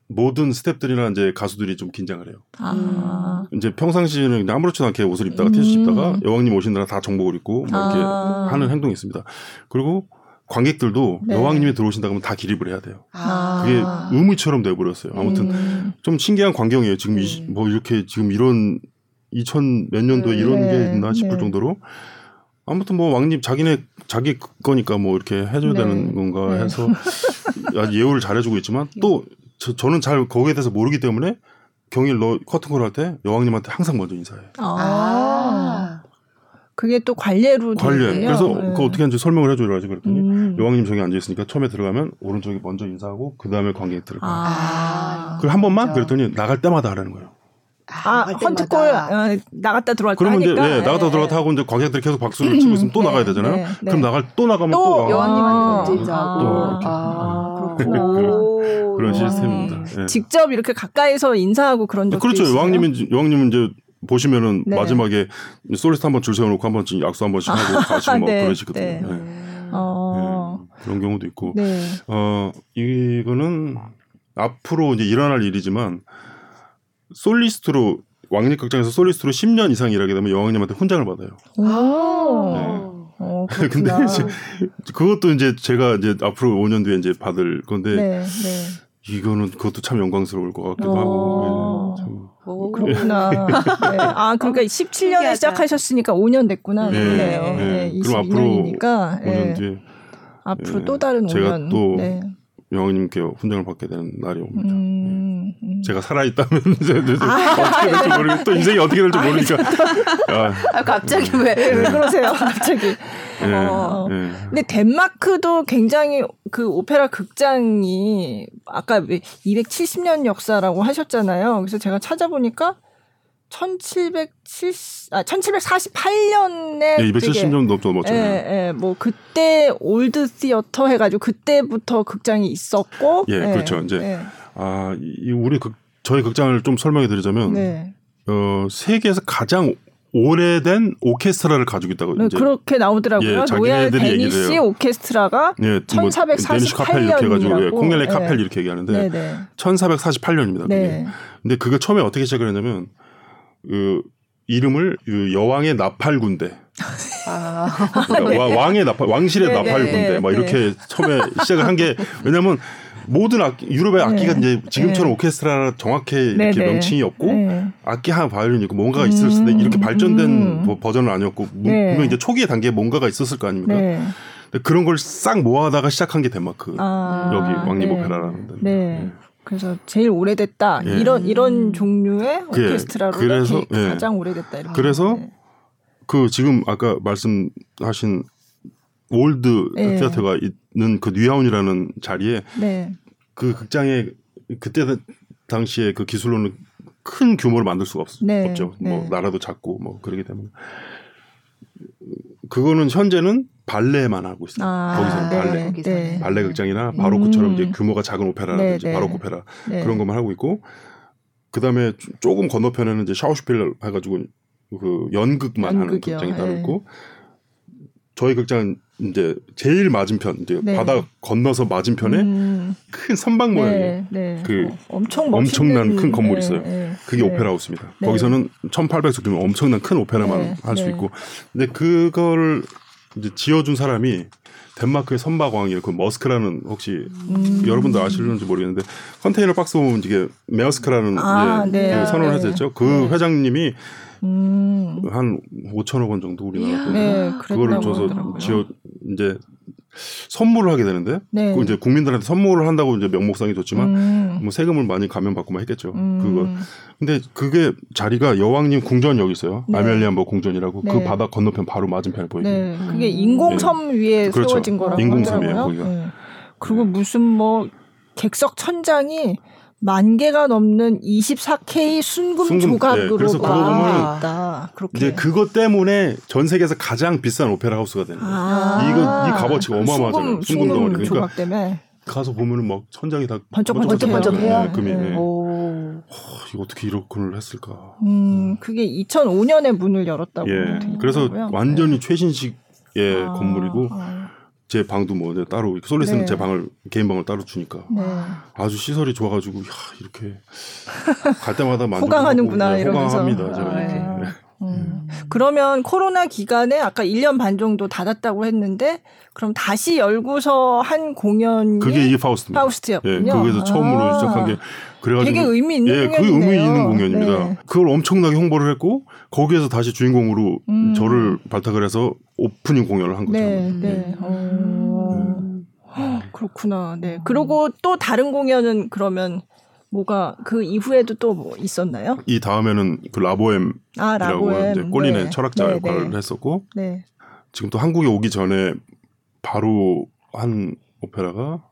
Speaker 3: 모든 스탭들이나 이제 가수들이 좀 긴장을 해요. 아. 이제 평상시에는 아무렇지도 않게 옷을 입다가 티셔츠 입다가 음. 여왕님 오신다라 다 정복을 입고 뭐 이렇게 아. 하는 행동이 있습니다. 그리고 관객들도 네. 여왕님이 들어오신다 그러면 다 기립을 해야 돼요. 아. 그게 의무처럼 돼버렸어요. 아무튼 음. 좀 신기한 광경이에요. 지금 음. 이, 뭐 이렇게 지금 이런 2000 몇 년도에 네. 이런 게 있나 싶을 네. 정도로 아무튼 뭐 왕님 자기네 자기 거니까 뭐 이렇게 해줘야 네. 되는 건가 네. 해서 예우를 잘해주고 있지만 또 저, 저는 잘 거기에 대해서 모르기 때문에 경일 너 커튼콜 할 때 여왕님한테 항상 먼저 인사해요. 아.
Speaker 2: 그게 또 관례로
Speaker 3: 관례. 그래서 네. 그 어떻게 하는지 설명을 해줘야지 그랬더니 음. 여왕님 저기 앉아 있으니까 처음에 들어가면 오른쪽에 먼저 인사하고 그 다음에 관객 들어가. 아. 그걸 한 번만 그렇죠. 그랬더니 나갈 때마다 하라는 거예요.
Speaker 2: 아, 헌트골 어, 나갔다 들어왔다 그러면
Speaker 3: 이제 네, 나갔다 들어왔다 하고 이제 관객들이 계속 박수를 치고 있으면 또 네, 나가야 되잖아요. 네, 네. 그럼 나갈 또 나가면 또,
Speaker 2: 또 여왕님한테 먼저 인사하고 아,
Speaker 3: 아, 그런, 그런 시스템입니다.
Speaker 2: 네. 직접 이렇게 가까이서 인사하고 그런 적도
Speaker 3: 그렇죠. 있어요? 여왕님은 여왕님은 이제 보시면은 네. 마지막에 솔리스트 한번 줄 세워놓고 한 번씩 약수 한 번씩 하고 가시고 막 네. 그러시거든요. 네. 네. 어. 네. 그런 경우도 있고. 네. 어 이거는 앞으로 이제 일어날 일이지만 솔리스트로 왕립극장에서 솔리스트로 10년 이상 일하게 되면 여왕님한테 훈장을 받아요. 네. 어, 근데 이제 그것도 이제 제가 이제 앞으로 5년 뒤에 이제 받을 건데 네, 네. 이거는 그것도 참 영광스러울 것 같기도 오. 하고. 네, 참.
Speaker 2: 오, 그렇구나. 네. 아, 그러니까 17년에 시작하셨으니까 5년 됐구나. 네. 그네요 네. 네. 그럼 앞으로 5년 뒤에 앞으로 또 다른 5년.
Speaker 3: 제가 또 네. 영호님께 훈장을 받게 되는 날이 옵니다. 음, 음. 제가 살아있다면 아, 어떻게 될지 모르겠 또 인생이 어떻게 될지 모르니까.
Speaker 2: 아, 아, 갑자기 왜, 왜 그러세요? 갑자기. 네, 어. 네. 근데 덴마크도 굉장히 그 오페라 극장이 아까 270년 역사라고 하셨잖아요. 그래서 제가 찾아보니까 1770, 아, 1748년에.
Speaker 3: 예, 270년 넘죠,
Speaker 2: 맞죠. 예, 예, 뭐, 그때 old theater 해가지고 그때부터 극장이 있었고.
Speaker 3: 예, 예 그렇죠. 이제, 예. 아, 이, 우리 극, 저희 극장을 좀 설명해 드리자면. 네. 어, 세계에서 가장 오래된 오케스트라를 가지고 있다고
Speaker 2: 네, 그렇게 나오더라고요. 예, 노엘 데니시 오케스트라가 예, 1448년이라고 예,
Speaker 3: 콩넬레 카펠 이렇게 얘기하는데 네, 네. 1448년입니다. 그게. 네. 근데 그게 처음에 어떻게 시작을 했냐면 그 이름을 그 여왕의 나팔 군대. 아, 그러니까 네. 왕의 나팔, 왕실의 네, 나팔 군대. 막 이렇게 처음에 시작을 한 게 왜냐면 모든 악기, 유럽의 악기가 네. 이제 지금처럼 네. 오케스트라 정확히 이렇게 네, 명칭이 없고 네. 악기 하나 바이올린 있고 뭔가가 있을 음, 때 이렇게 발전된 음. 버전은 아니었고 네. 분명 이제 초기의 단계에 뭔가가 있었을 거 아닙니까? 그런 걸 싹 모아다가 시작한 게 덴마크 아, 여기 왕립 오페라라는 데. 네.
Speaker 2: 그래서 제일 오래됐다 예. 이런 이런 종류의 오케스트라로 예. 그래서 예. 가장 오래됐다 이렇게.
Speaker 3: 그래서 그 지금 아까 말씀하신 old 네. theater가 있는 그 뉴하운이라는 자리에 네. 그 극장에 그때 당시에 그 기술로는 큰 규모를 만들 수가 없, 네. 없죠. 뭐 네. 나라도 작고 뭐 그러기 때문에 그거는 현재는 발레만 하고 있어요. 아, 거기서 네, 발레, 네. 발레 극장이나 바로크처럼 음. 이제 규모가 작은 오페라라든지 네, 바로크 오페라 그런 것만 하고 있고 그 다음에 조금 건너편에는 이제 샤우슈필 해가지고 그 연극만 연극이요. 하는 극장이 따로 있고 저희 극장 이제 제일 맞은편 이제 네. 바다 건너서 맞은편에 음. 큰 선박 모양의 네, 네. 그 어, 엄청 엄청난 큰 건물이 네, 있어요. 네. 그게 오페라 하우스입니다. 네. 거기서는 1,800석이면 엄청난 큰 오페라만 할 수 있고 근데 그걸 이제 지어준 사람이 덴마크의 선박왕이에요. 그 머스크라는 혹시 음. 여러분들 아실는지 모르겠는데 컨테이너 박스 보면 이게 메어스크라는 아, 예, 그 선언을 했었죠. 그 회장님이 음. 한 5천억 원 정도 우리나라 돈으로 네, 그거를 줘서 지어 이제 선물을 하게 되는데 네. 그 이제 국민들한테 선물을 한다고 이제 명목상이 좋지만 음. 뭐 세금을 많이 감면받고만 했겠죠. 음. 그거. 근데 그게 자리가 여왕님 궁전 여기 있어요. 네. 아멜리안버 궁전이라고 그 네. 바다 건너편 바로 맞은편에 보이죠. 네.
Speaker 2: 그게 인공섬 네. 위에 그렇죠. 세워진 거라고 인공섬이에요. 거기가. 네. 그리고 무슨 뭐 객석 천장이 만 개가 넘는 24K 순금, 순금 조각으로 네, 그래서 그거 보면 있다.
Speaker 3: 그렇게. 이제 그것 때문에 전 세계에서 가장 비싼 오페라 하우스가 되는 거예요. 아~ 이거 이 값어치가 어마어마하잖아요. 순금, 덩어리. 그러니까 조각 때문에. 가서 보면은 막 천장이 다
Speaker 2: 번쩍번쩍해요. 네, 금이.
Speaker 3: 네. 어, 이거 어떻게 이렇게 했을까?
Speaker 2: 음, 그게 2005년에 문을 열었다고.
Speaker 3: 예. 그래서 완전히 네. 최신식의 아, 건물이고 아. 제 방도 뭐 따로 솔리스는 네. 제 방을 개인 방을 따로 주니까 네. 아주 시설이 좋아가지고 야 이렇게 갈 때마다
Speaker 2: 호강하는구나 네, 이러면서
Speaker 3: 호강합니다 제가 아, 이렇게. 네.
Speaker 2: 음. 그러면 코로나 기간에 아까 1년 반 정도 닫았다고 했는데 그럼 다시 열고서 한 공연이
Speaker 3: 그게 이게 파우스트입니다.
Speaker 2: 파우스트였군요. 예,
Speaker 3: 거기서 아. 처음으로 시작한 게 그래가지고
Speaker 2: 되게 의미 있는
Speaker 3: 예, 그 의미 있는 공연입니다. 네. 그걸 엄청나게 홍보를 했고 거기에서 다시 주인공으로 음. 저를 발탁을 해서 오프닝 공연을 한 거죠. 네, 네. 네. 어...
Speaker 2: 네. 그렇구나. 네. 그리고 또 다른 공연은 그러면 뭐가 그 이후에도 또 뭐 있었나요?
Speaker 3: 이 다음에는 그 라보엠이라고 아, 라보엠. 이제 꼴린의 네. 철학자 네, 역할을 네. 했었고 네. 지금 또 한국에 오기 전에 바로 한 오페라가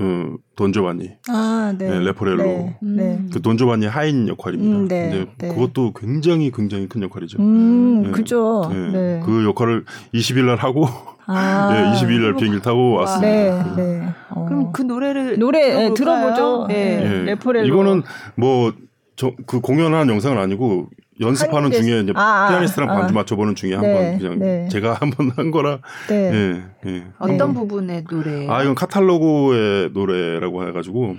Speaker 3: 음, 돈조바니, 아, 네. 네, 레포렐로, 네. 네. 그 돈조바니 하인 역할입니다. 음, 네. 근데 네. 그것도 굉장히 굉장히 큰 역할이죠.
Speaker 2: 음, 네. 그죠.
Speaker 3: 네. 그 역할을 20일 날 하고 아, 네, 22일 날 비행기를 타고 왔습니다.
Speaker 4: 네, 네. 어. 그럼 그 노래를
Speaker 2: 노래 들어보죠. 네. 레포렐로.
Speaker 3: 이거는 뭐 저 그 공연한 영상은 아니고 연습하는 중에 이제 아, 아, 피아니스트랑 반주 아. 맞춰보는 중에 한번 네, 그냥 네. 제가 한 번 한 거라. 네. 예,
Speaker 4: 예. 어떤 부분의 노래?
Speaker 3: 아 이건 카탈로그의 노래라고 해가지고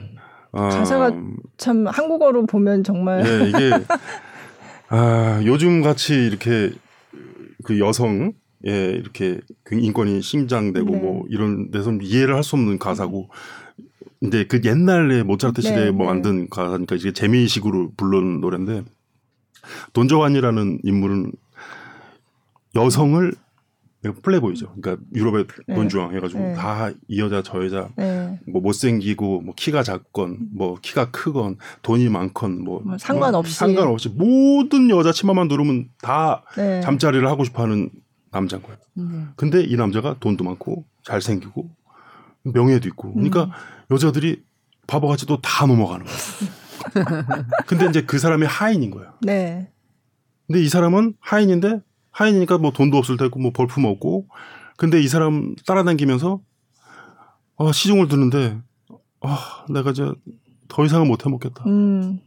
Speaker 2: 아, 가사가 참 한국어로 보면 정말.
Speaker 3: 예, 이게 아 요즘 같이 이렇게 그 여성 예 이렇게 그 인권이 심장되고 네. 뭐 이런 데서 이해를 할 수 없는 가사고. 근데 그 옛날에 모차르트 시대에 네, 뭐 네. 만든 가사니까 이게 재미식으로 부른 노래인데 돈조환이라는 인물은 여성을 플레이보이죠. 그러니까 유럽의 네. 돈주왕 해가지고 네. 다이 여자 저 여자 네. 뭐 못생기고 뭐 키가 작건 뭐 키가 크건 돈이 많건 뭐, 뭐
Speaker 2: 상관없이
Speaker 3: 상관없이 모든 여자 치마만 누르면 다 네. 잠자리를 하고 싶어하는 남자인 거예요. 음. 근데 이 남자가 돈도 많고 잘생기고 명예도 있고 그러니까 음. 여자들이 바보같이 또 다 넘어가는 거예요. 근데 이제 그 사람이 하인인 거예요. 네. 근데 이 사람은 하인인데 하인이니까 뭐 돈도 없을 테고 뭐 벌품 없고 근데 이 사람 따라다니면서 아, 시중을 듣는데 아, 내가 이제 더 이상은 못 해 먹겠다. 음.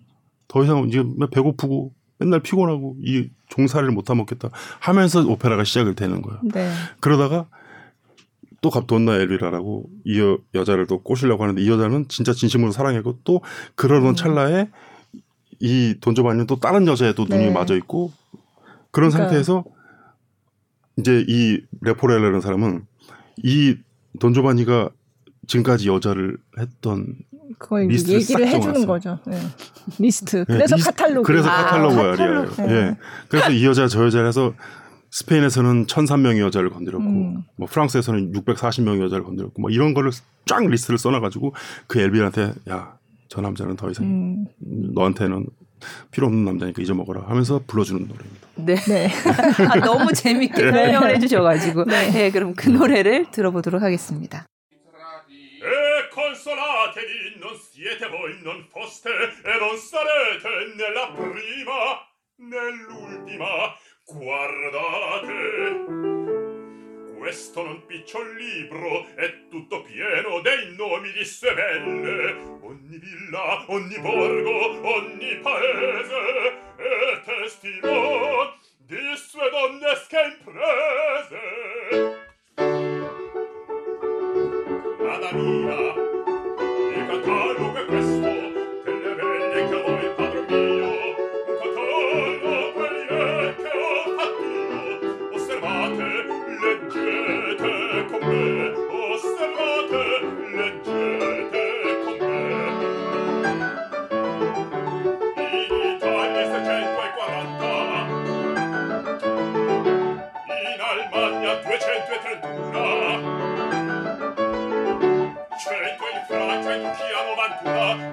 Speaker 3: 더 이상은 이제 배고프고 맨날 피곤하고 이 종살이를 못 하먹겠다 하면서 오페라가 시작을 되는 거예요. 네. 그러다가 또 갑돈나 엘비라라고 이 여, 여자를 또 꼬시려고 하는데 이 여자는 진짜 진심으로 사랑했고 또 그러던 음. 찰나에 이 돈조반니는 또 다른 여자에 또 눈이 네. 맞아 있고 그런 그러니까. 상태에서 이제 이 레포렐로라는 사람은 이 돈조반니가 지금까지 여자를 했던
Speaker 2: 그걸 얘기를 해주는 거죠. 네. 리스트. 네, 그래서 네, 카탈로그.
Speaker 3: 그래서 아, 카탈로그야. 카탈로그. 네. 예. 그래서 이 여자 저 여자 해서 스페인에서는 1,003명의 여자를 건드렸고, 음. 뭐 프랑스에서는 640명의 여자를 건드렸고, 뭐 이런 거를 쫙 리스트를 써놔가지고 그 엘비한테 야, 저 남자는 더 이상 음. 너한테는 필요 없는 남자니까 잊어먹어라 하면서 불러주는 노래입니다.
Speaker 4: 네. 네. 아, 너무 재밌게 네. 설명을 해주셔가지고. 네. 네, 그럼 그 노래를 들어보도록 하겠습니다. consolatevi non siete voi non foste e non sarete nella prima nell'ultima Guardate! Questo non picciol libro è tutto pieno dei nomi di sebelle. Ogni villa, ogni borgo, ogni paese è testimone di sue donnesche imprese. Madamina! la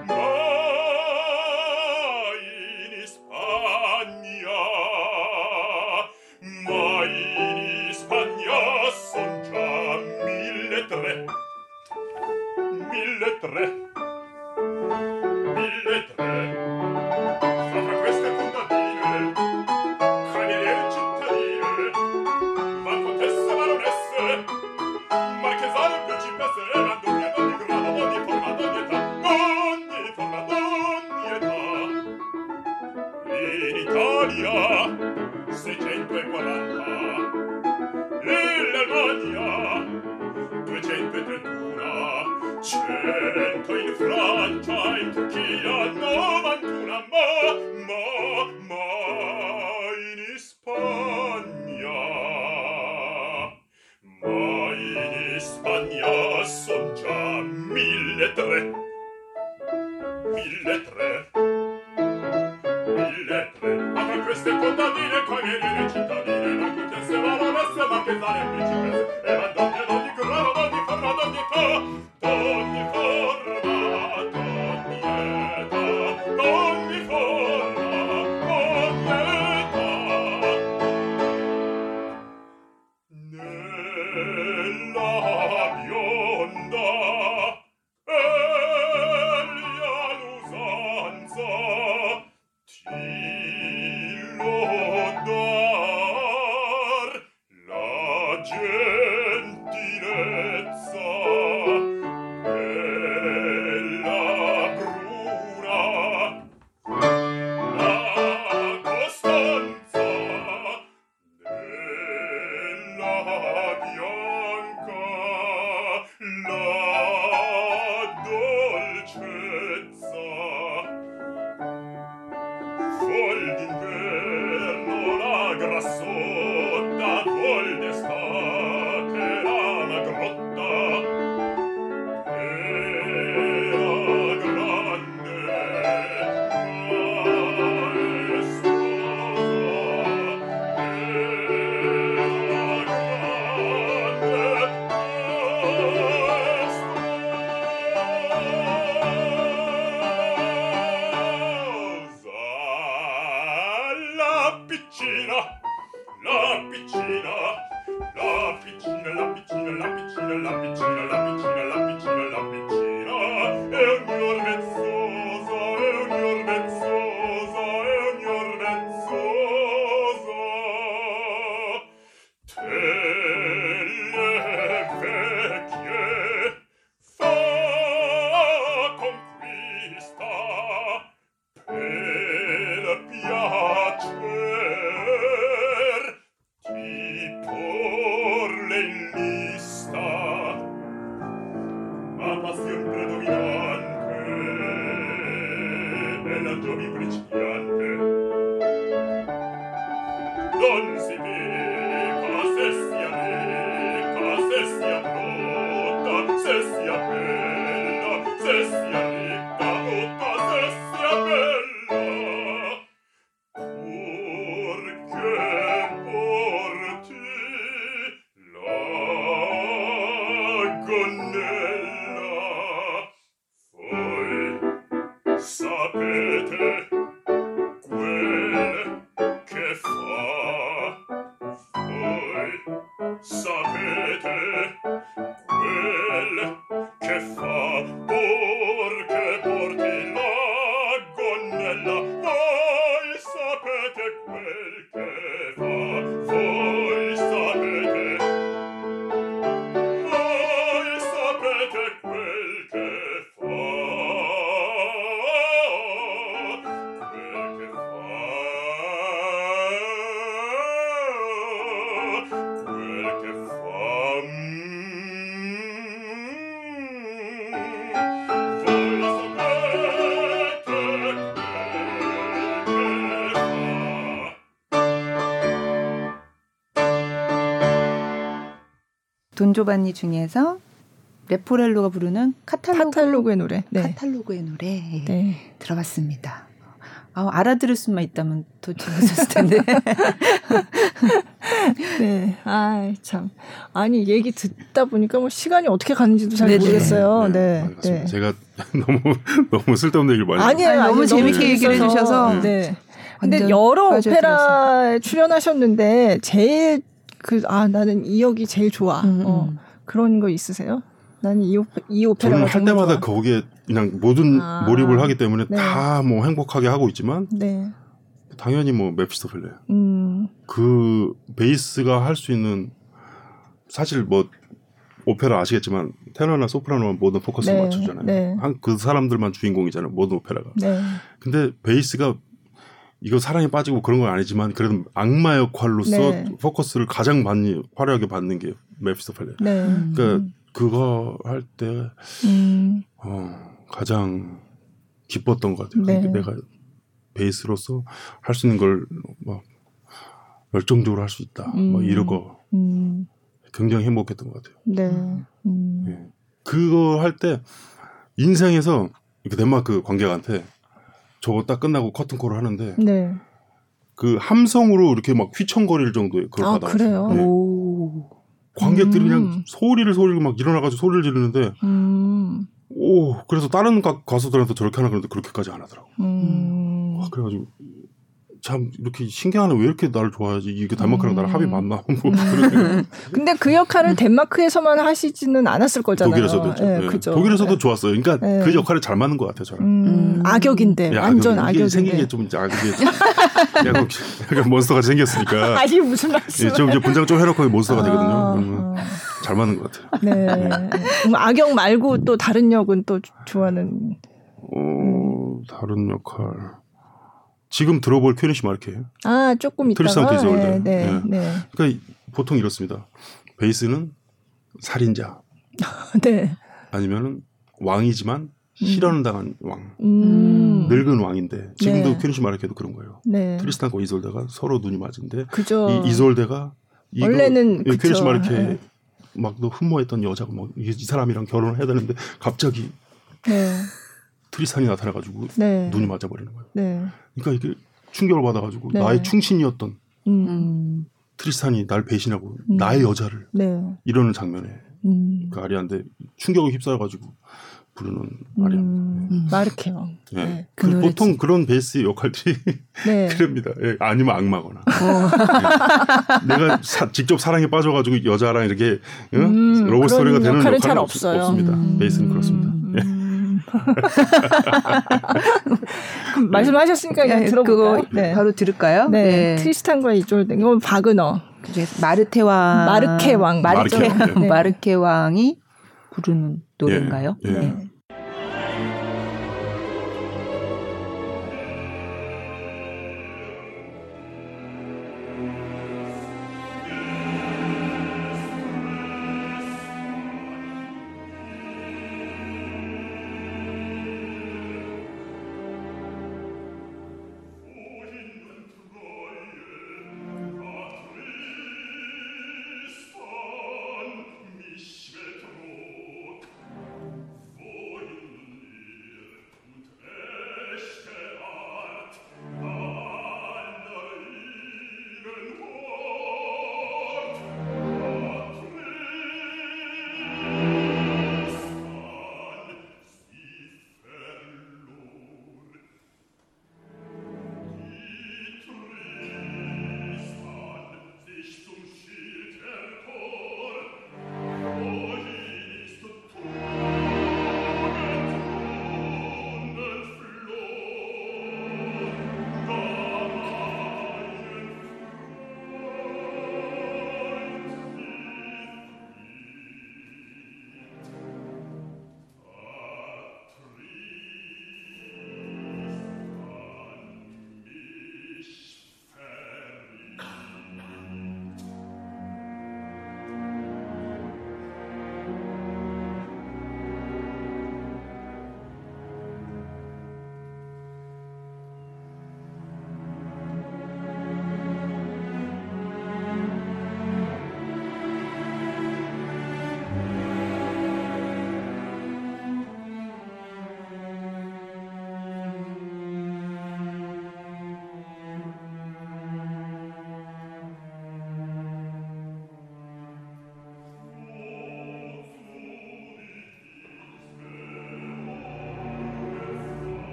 Speaker 4: 돈조반니 중에서 레포렐로가 부르는 카탈로그,
Speaker 2: 카탈로그 의 노래.
Speaker 4: 네. 카탈로그의 노래 네. 들어봤습니다. 아, 알아들을 수만 있다면 더 재밌었을 텐데.
Speaker 2: 네. 아, 참. 아니, 얘기 듣다 보니까 뭐 시간이 어떻게 가는지도 잘 네네. 모르겠어요. 네.
Speaker 3: 네. 네. 제가 너무 너무 쓸데없는 얘기를 많이
Speaker 2: 아니에요. 아니,
Speaker 4: 너무 재밌게 얘기를 해 주셔서.
Speaker 2: 네. 근데 여러 오페라에 출연하셨는데 제일 그, 아, 나는 이 역이 제일 좋아. 음, 어, 음. 그런 거 있으세요? 나는 이, 오페, 이 오페라가
Speaker 3: 저는 할 때마다 좋아. 거기에 그냥 모든 아, 몰입을 하기 때문에 네. 다뭐 행복하게 하고 있지만 네. 당연히 뭐 메피스토펠레. 음. 그 베이스가 할 수 있는 사실 뭐 오페라 아시겠지만 테너나 소프라노는 모든 포커스를 네. 맞추잖아요. 네. 한, 그 사람들만 주인공이잖아요. 모든 오페라가. 네. 근데 베이스가 이거 사랑에 빠지고 그런 건 아니지만 그래도 악마 역할로서 네. 포커스를 가장 많이 화려하게 받는 게 메피스토펠레. 네. 그러니까 음. 그거 할때 음. 어, 가장 기뻤던 것 같아요. 네. 내가 베이스로서 할 수 있는 걸 막 열정적으로 할 수 있다. 음. 뭐 이런 거 음. 굉장히 행복했던 것 같아요. 네. 음. 네. 그거 할 때 인생에서 덴마크 관객한테 저거 딱 끝나고 커튼콜을 하는데 네. 그 함성으로 이렇게 막 휘청거릴 정도의 그걸
Speaker 2: 아, 받아요. 그래요? 네. 오.
Speaker 3: 관객들이 음. 그냥 소리를 소리를 막 일어나가지고 소리를 지르는데 음. 오 그래서 다른 가, 가수들한테 저렇게 하나 그러는데 그렇게까지 안 하더라고. 음. 와, 그래가지고 참 이렇게 신기하네 왜 이렇게 나를 좋아하지 이게 덴마크랑 음. 나랑 합이 맞나 뭐 음.
Speaker 2: 근데 그 역할을 덴마크에서만 하시지는 않았을 거잖아요.
Speaker 3: 독일에서도 네, 네. 그죠. 독일에서도 네. 좋았어요. 그러니까 네. 그 역할이 잘 맞는 것 같아요 저랑. 음.
Speaker 2: 음. 악역인데 야, 완전 악역인데
Speaker 3: 생긴 게좀 악역이 약간, 약간 몬스터가 생겼으니까.
Speaker 2: 아니 무슨 말씀?
Speaker 3: 예, 좀 이제 분장 좀 해놓고 몬스터가 아, 되거든요. 그러면 잘 맞는 것 같아요.
Speaker 2: 네. 그럼 악역 말고 또 다른 역은 또 좋아하는?
Speaker 3: 어 다른 역할. 지금 들어볼 König Marke.
Speaker 2: 아, 조금 있다가.
Speaker 3: 트리스탄과 이졸데. 네, 네, 네. 그러니까 보통 이렇습니다. 베이스는 살인자. 네. 아니면은 왕이지만 음. 실연을 당한 왕. 음. 늙은 왕인데 지금도 네. König Marke도 그런 거예요. 네. 트리스탄과 이솔데가 서로 눈이 맞은데 그죠. 이 이솔데가
Speaker 2: 원래는
Speaker 3: König Marke 네. 막 너무 흠모했던 여자가 막이 사람이랑 결혼을 해야 되는데 갑자기 네. 트리스탄이 나타나가지고 네. 눈이 맞아버리는 거예요. 네. 그러니까 이게 충격을 받아가지고 네. 나의 충신이었던 음. 트리스탄이 날 배신하고 음. 나의 여자를 네. 이러는 장면에 음. 그 아리아인데 충격을 휩싸여가지고 부르는 아리아. 음.
Speaker 2: 네. 마르케 왕.
Speaker 3: 네. 네. 그, 그 보통 그런 베이스 역할들이 네. 그럽니다. 예. 아니면 악마거나. 어. 네. 내가 사, 직접 사랑에 빠져가지고 여자랑 이렇게 음, 로봇 스토리가 되는 역할은 잘 없어요. 없습니다. 음. 베이스는 그렇습니다. 예.
Speaker 2: 말씀하셨으니까 그냥 들어볼까요?
Speaker 4: 네. 바로 들을까요?
Speaker 2: 네. 네. 트리스탄과 이졸 이건 바그너.
Speaker 4: 마르테 왕.
Speaker 2: 마르케 왕.
Speaker 4: 마르케, 마르케, 왕. 네. 마르케 왕이 부르는 노래인가요? 예, 예. 네.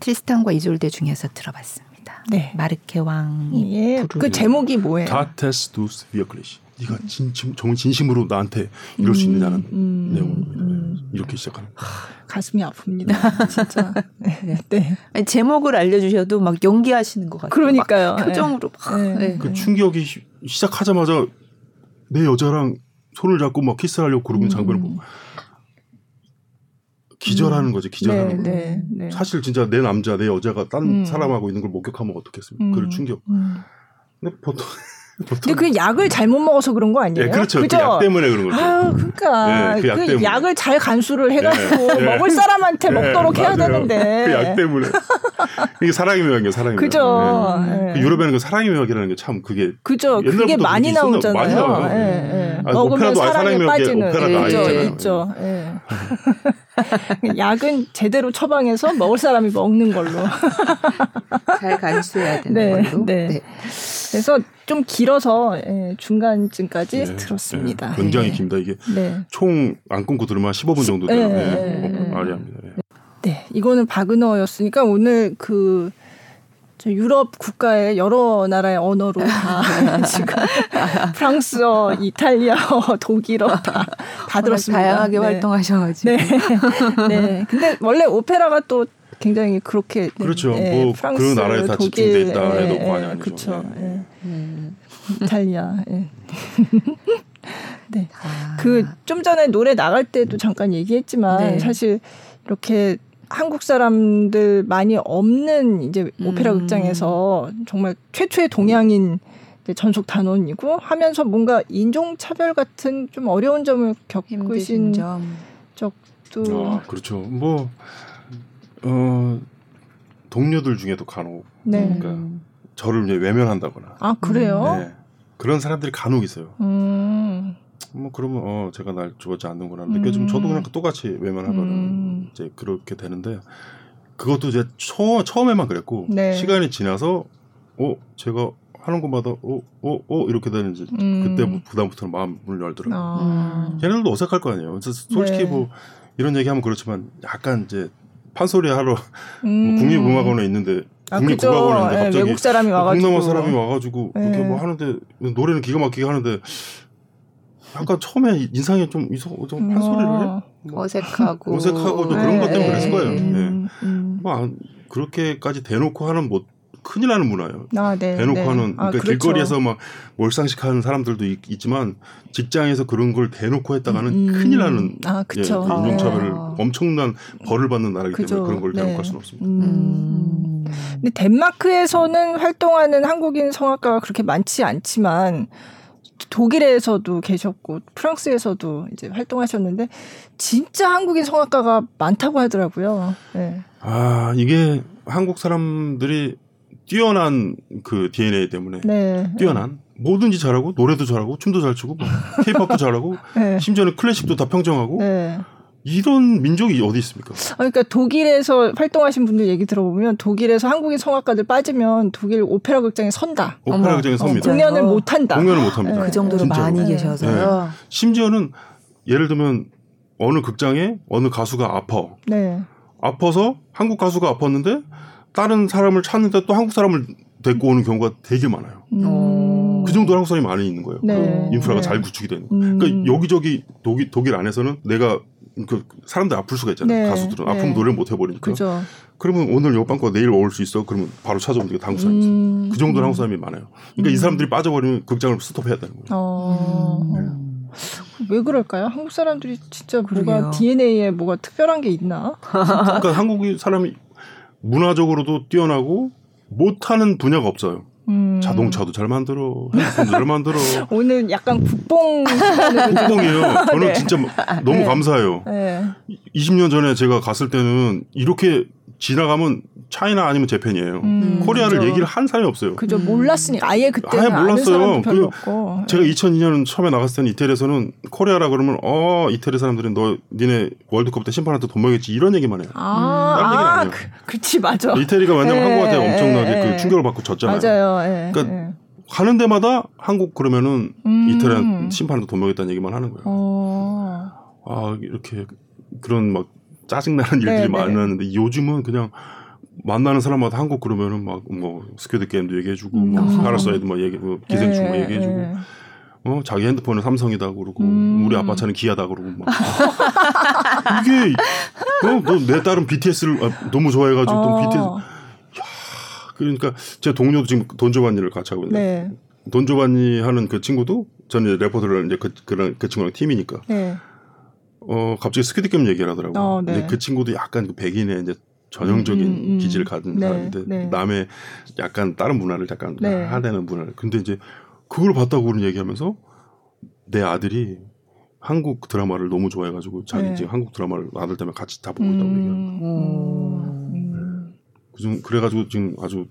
Speaker 4: 트리스탄과 이졸데 중에서 들어봤습니다. 네. 마르케 왕이
Speaker 2: 예, 그 제목이 뭐예요?
Speaker 3: Tatest du's wirklich. 네가 진심 정 진심으로 나한테 이럴 수 있느냐는 음, 음, 내용입니다. 음. 이렇게 시작하는.
Speaker 2: 하, 가슴이 아픕니다. 진짜. 네. 네.
Speaker 4: 아니, 제목을 알려주셔도 막 연기하시는 것 같아요.
Speaker 2: 그러니까요.
Speaker 4: 표정으로 막. 네.
Speaker 3: 네. 그 충격이 시작하자마자 내 여자랑 손을 잡고 막 키스하려고 그러는 음. 장면을 보고 기절하는 거지 기절하는 네, 거. 네, 네. 사실 진짜 내 남자 내 여자가 딴 음. 사람하고 있는 걸 목격하면 어떻겠습니까? 음. 그 충격. 음. 근데 보통
Speaker 2: 근데 그 약을 잘못 먹어서 그런 거 아니에요?
Speaker 3: 네, 그렇죠. 그약 그 때문에 그런 거죠.
Speaker 2: 아, 그러니까 네, 그약 그 약을 잘 간수를 해가지고 네, 먹을 사람한테 먹도록 해야 되는데
Speaker 3: 그 약 때문에 이게 사랑의 명이에요, 사랑의 명.
Speaker 2: 그죠.
Speaker 3: 그 유럽에는 그 사랑의 명이라는 게 참 그게
Speaker 2: 그죠. 그게 많이 나오잖아요. 많이 나와요. 네, 아, 먹으면 사랑에 빠지는
Speaker 3: 오페라가
Speaker 2: 있죠, 있죠. 약은 제대로 처방해서 먹을 사람이 먹는 걸로
Speaker 4: 잘 간수해야 되는 걸로. 네.
Speaker 2: 그래서 좀 길어서 예, 중간쯤까지 네, 들었습니다.
Speaker 3: 네, 굉장히 예. 깁니다. 이게 네. 총안 끊고 들으면 15분 정도 돼요. 네, 아리합니다.
Speaker 2: 네, 이거는 바그너였으니까 오늘 그 유럽 국가의 여러 나라의 언어로 다 지금 프랑스어, 이탈리아어, 독일어 다, 다 들었습니다.
Speaker 4: 다양하게 네. 활동하셔가지고. 네.
Speaker 2: 네. 근데 원래 오페라가 또 굉장히 그렇게
Speaker 3: 그렇죠. 네, 뭐 프랑스, 그런 나라에 다 독일, 집중돼 있다 해도 예, 과언이 아니죠.
Speaker 2: 그렇죠. 네. 음, 이탈리아. 예. 네. 아. 그좀 전에 노래 나갈 때도 잠깐 얘기했지만 네. 사실 이렇게 한국 사람들 많이 없는 이제 오페라 음. 극장에서 정말 최초의 동양인 전속 단원이고 하면서 뭔가 인종 차별 같은 좀 어려운 점을 겪으신 점. 적도
Speaker 3: 아, 그렇죠. 뭐 어, 동료들 중에도 간혹 네. 그러니까 저를 이제 외면한다거나.
Speaker 2: 아 그래요? 네.
Speaker 3: 그런 사람들이 간혹 있어요. 음. 뭐 그러면 어 제가 날 좋아하지 않는구나 느껴지면 음. 저도 그냥 똑같이 외면하거나 음. 이제 그렇게 되는데 그것도 이제 처, 처음에만 그랬고 네. 시간이 지나서 어 제가 하는 것마다 어어어 어, 어, 이렇게 되는지 음. 그때 부담부터는 마음 문을 열더라고요. 아. 걔네들도 어색할 거 아니에요. 그래서 솔직히 네. 뭐 이런 얘기하면 그렇지만 약간 이제 판소리 하러 음. 뭐 국립음악원에 있는데 아, 국립국악원에 있는데 네, 갑자기
Speaker 2: 외국 사람이 와가지고
Speaker 3: 동남아 사람이 와가지고 네. 이렇게 뭐 하는데 노래는 기가 막히게 하는데 약간 처음에 인상이 좀 이상 좀 판소리를 해? 뭐
Speaker 4: 어색하고
Speaker 3: 어색하고 네. 그런 것 때문에 그랬을 거예요. 네. 음, 음. 뭐 그렇게까지 대놓고 하는 뭐 큰일 나는 문화예요. 아, 네, 대놓고 네. 하는 아, 그러니까 아, 그렇죠. 길거리에서 막 몰상식하는 사람들도 있, 지만 직장에서 그런 걸 대놓고 했다가는 음, 큰일 나는 아, 예, 그 인종차별을 아. 엄청난 벌을 받는 나라이기 그죠. 때문에 그런 걸 대놓고 네. 할 수는 없습니다. 음.
Speaker 2: 근데 덴마크에서는 활동하는 한국인 성악가가 그렇게 많지 않지만 독일에서도 계셨고 프랑스에서도 이제 활동하셨는데 진짜 한국인 성악가가 많다고 하더라고요. 네.
Speaker 3: 아 이게 한국 사람들이 뛰어난 그 DNA 때문에 네. 뛰어난 뭐든지 잘하고 노래도 잘하고 춤도 잘 추고 케이팝도 잘하고 네. 심지어는 클래식도 다 평정하고 네. 이런 민족이 어디 있습니까?
Speaker 2: 아, 그러니까 독일에서 활동하신 분들 얘기 들어보면 독일에서 한국인 성악가들 빠지면 독일 오페라 극장에 선다.
Speaker 3: 오페라 극장에 섭니다.
Speaker 2: 어, 공연을 못 한다.
Speaker 3: 공연을 못 합니다.
Speaker 4: 그 정도로 진짜로. 많이 계셔서요. 네.
Speaker 3: 심지어는 예를 들면 어느 극장에 어느 가수가 아파. 네. 아파서 한국 가수가 아팠는데 다른 사람을 찾는데 또 한국 사람을 데리고 오는 경우가 되게 많아요. 음. 그 정도로 한국 사람이 많이 있는 거예요. 네. 그 인프라가 네. 잘 구축이 되는. 음. 그러니까 여기저기 독일, 독일 안에서는 내가 그 사람들 아플 수가 있잖아요. 네. 가수들은 네. 아프면 노래를 못 해버리니까. 그죠. 그러면 오늘 요방과 내일 올수 있어. 그러면 바로 찾아오는 게 한국 사람이 음. 그 정도로 한국 사람이 많아요. 그러니까 이 음. 사람들이 빠져버리면 극장을 스톱해야 되는 거예요. 어.
Speaker 2: 음. 왜 그럴까요? 한국 사람들이 진짜 그러게요. 뭐가 DNA에 뭐가 특별한 게 있나?
Speaker 3: 그러니까 한국이 사람이 문화적으로도 뛰어나고 못하는 분야가 없어요. 음. 자동차도 잘 만들어, 핸드폰도 잘 만들어.
Speaker 2: 오늘 약간 국뽕
Speaker 3: 국뽕이에요. 저는 네. 진짜 너무 네. 감사해요. 네. 20년 전에 제가 갔을 때는 이렇게 지나가면 차이나 아니면 재팬이에요. 음, 코리아를 그죠. 얘기를 한 사람이 없어요.
Speaker 2: 그죠. 음. 몰랐으니까 아예 그때 아예 몰랐어요. 그 없고.
Speaker 3: 제가 2002년 처음에 나갔을 때는 이태리에서는 코리아라 그러면 어 이태리 사람들은 너 니네 월드컵 때 심판한테 돈 먹였지 이런 얘기만 해요.
Speaker 2: 아, 음, 아, 그, 그렇지 맞아.
Speaker 3: 이태리가 왜냐면 에, 한국한테 엄청나게 에, 그 충격을 받고 졌잖아요.
Speaker 2: 맞아요.
Speaker 3: 에, 그러니까 가는 데마다 한국 그러면은 음. 이태리 심판한테 돈 먹였다는 얘기만 하는 거예요. 어. 아 이렇게 그런 막 짜증나는 일들이 네, 네. 많았는데 요즘은 그냥 만나는 사람마다 한국 그러면은 막 뭐 Squid Game도 얘기해주고 음. 뭐 Parasite 뭐 얘기 뭐 기생충 뭐 네, 얘기해주고 네. 어 자기 핸드폰은 삼성이다 그러고 음. 우리 아빠 차는 기아다 그러고 막 이게 어 내 딸은 BTS를 아, 너무 좋아해가지고 어. 또 BTS 야 그러니까 제 동료도 지금 돈조반니를 같이 하고 있는데 네. 돈조반니 하는 그 친구도 저는 레포렐로를 이제 그 그런 그 친구랑 팀이니까. 네. 어 갑자기 Squid Game 얘기를 하더라고요. 어, 네. 근데 그 친구도 약간 그 백인의 이제 전형적인 음, 음, 음. 기질을 가진 네, 사람인데 네. 남의 약간 다른 문화를 약간 네. 하대는 문화를. 근데 이제 그걸 봤다고 그런 얘기하면서 내 아들이 한국 드라마를 너무 좋아해가지고 자기 네. 지금 한국 드라마를 아들 때문에 같이 다 보고 있다고 음, 얘기하고. 음. 네. 그래가지고 지금 아주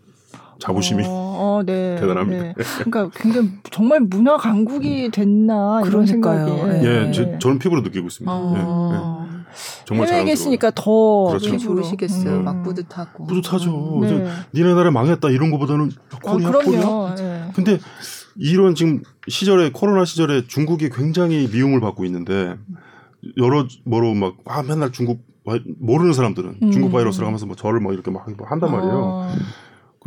Speaker 3: 자부심이 어, 어, 네, 대단합니다. 네.
Speaker 2: 그러니까 굉장히 정말 문화 강국이 됐나 이런 생각이.
Speaker 3: 예, 제, 저는 피부로 느끼고 있습니다. 어. 예, 예.
Speaker 2: 정말 해외에 계시니까 더
Speaker 4: 그렇죠. 모르시겠어요. 음. 막 뿌듯하고.
Speaker 3: 뿌듯하죠. 네. 니네 나라 망했다 이런 거보다는 코리아, 아, 코리아. 네. 근데 이런 지금 시절에 코로나 시절에 중국이 굉장히 미움을 받고 있는데 여러 뭐로 막 아, 맨날 중국 모르는 사람들은 음. 중국 바이러스라고 하면서 뭐 저를 막 이렇게 막 한단 말이에요. 아.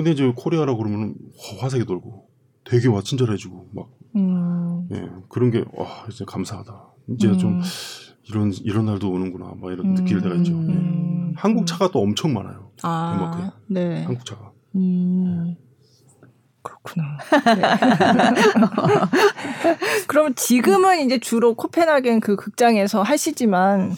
Speaker 3: 근데 이제 코리아라 그러면 화색이 돌고 되게 와 친절해지고 막 음. 예, 그런 게 와, 이제 감사하다. 이제 음. 좀 이런 이런 날도 오는구나. 막 이런 음. 느낄 때가 있죠. 예. 한국 차가 또 엄청 많아요. 아, 덴마크에. 네. 한국 차가. 음.
Speaker 2: 그렇구나. 네. 그럼 지금은 이제 주로 코펜하겐 그 극장에서 하시지만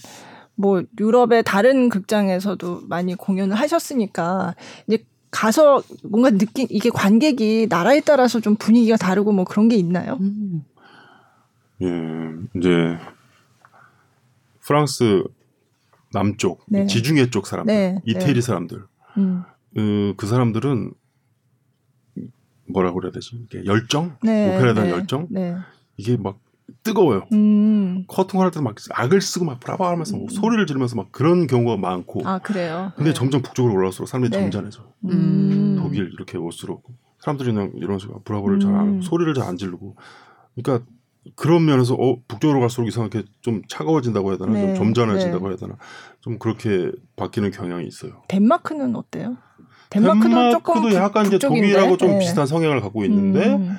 Speaker 2: 뭐 유럽의 다른 극장에서도 많이 공연을 하셨으니까 이제 가서 뭔가 느낀 이게 관객이 나라에 따라서 좀 분위기가 다르고 뭐 그런 게 있나요? 음.
Speaker 3: 예, 이제 프랑스 남쪽 네. 지중해 쪽 사람들, 네. 이태리 네. 사람들, 음. 그, 그 사람들은 뭐라고 그래야 되지? 이게 열정, 네. 오페라에 대한 네. 열정, 네. 이게 막 뜨거워요. 음. 커튼할 때도 막 악을 쓰고 막 브라바 하면서 뭐 음. 소리를 지르면서 막 그런 경우가 많고.
Speaker 2: 아, 그래요?
Speaker 3: 근데 네. 점점 북쪽으로 올라갈수록 사람들이 네. 점잖해져. 음. 독일 이렇게 올수록. 사람들이 그냥 이런 식으로 브라보를 잘 안, 음. 소리를 잘 안 지르고. 그러니까 그런 면에서 어, 북쪽으로 갈수록 이상하게 좀 차가워진다고 해야 되나? 네. 좀 점잖해진다고 네. 해야 되나? 좀 그렇게 바뀌는 경향이 있어요.
Speaker 2: 덴마크는 어때요? 덴마크도, 덴마크도 조금
Speaker 3: 약간 이제 독일하고 좀 네. 비슷한 성향을 갖고 있는데 음.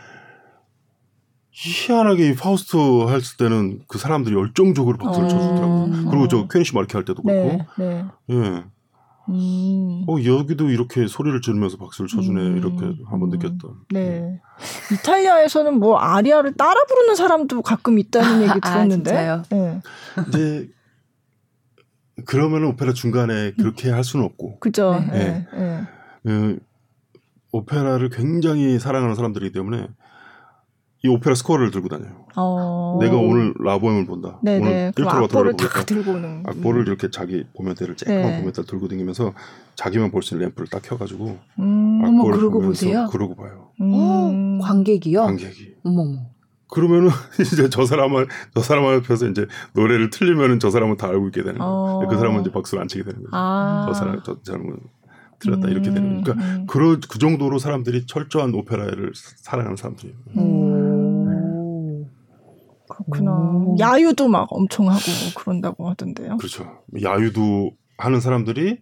Speaker 3: 희한하게 이 파우스트 했을 때는 그 사람들이 열정적으로 박수를 어. 쳐주더라고요. 그리고 저 퀘니시 마르케 할 때도 그렇고. 네, 네. 예. 음. 어, 여기도 이렇게 소리를 지르면서 박수를 쳐주네. 음. 이렇게 한번 느꼈던.
Speaker 2: 네. 예. 이탈리아에서는 뭐 아리아를 따라 부르는 사람도 가끔 있다는 얘기 아, 들었는데. 아,
Speaker 3: 네. 근데 그러면 오페라 중간에 그렇게 할 수는 없고.
Speaker 2: 그죠. 네. 네.
Speaker 3: 그, 오페라를 굉장히 사랑하는 사람들이기 때문에 이 오페라 스코어를 들고 다녀요. 어... 내가 오늘 라보엠을 본다. 네네. 오늘 1토로 바토를 보겠다. 들고 오는. 악보를 이렇게 자기 보면대를 쬐끄만 네. 보면대 들고 다니면서 자기만 볼 수 있는 램프를 딱 켜가지고
Speaker 4: 음, 악보를 그러고 보세요.
Speaker 3: 그러고 봐요.
Speaker 4: 음. 어, 관객이요?
Speaker 3: 관객이. 어머. 그러면은 이제 저 사람은 저 사람 앞에서 이제 노래를 틀리면은 저 사람은 다 알고 있게 되는 거예요. 어... 그 사람은 이제 박수를 안 치게 되는 거죠. 아... 저 사람 저 사람은 틀렸다 음... 이렇게 되는 거니까 음... 그 그 정도로 사람들이 철저한 오페라를 사랑하는 사람들이에요. 음...
Speaker 2: 그렇구나. 오. 야유도 막 엄청 하고 그런다고 하던데요.
Speaker 3: 그렇죠. 야유도 하는 사람들이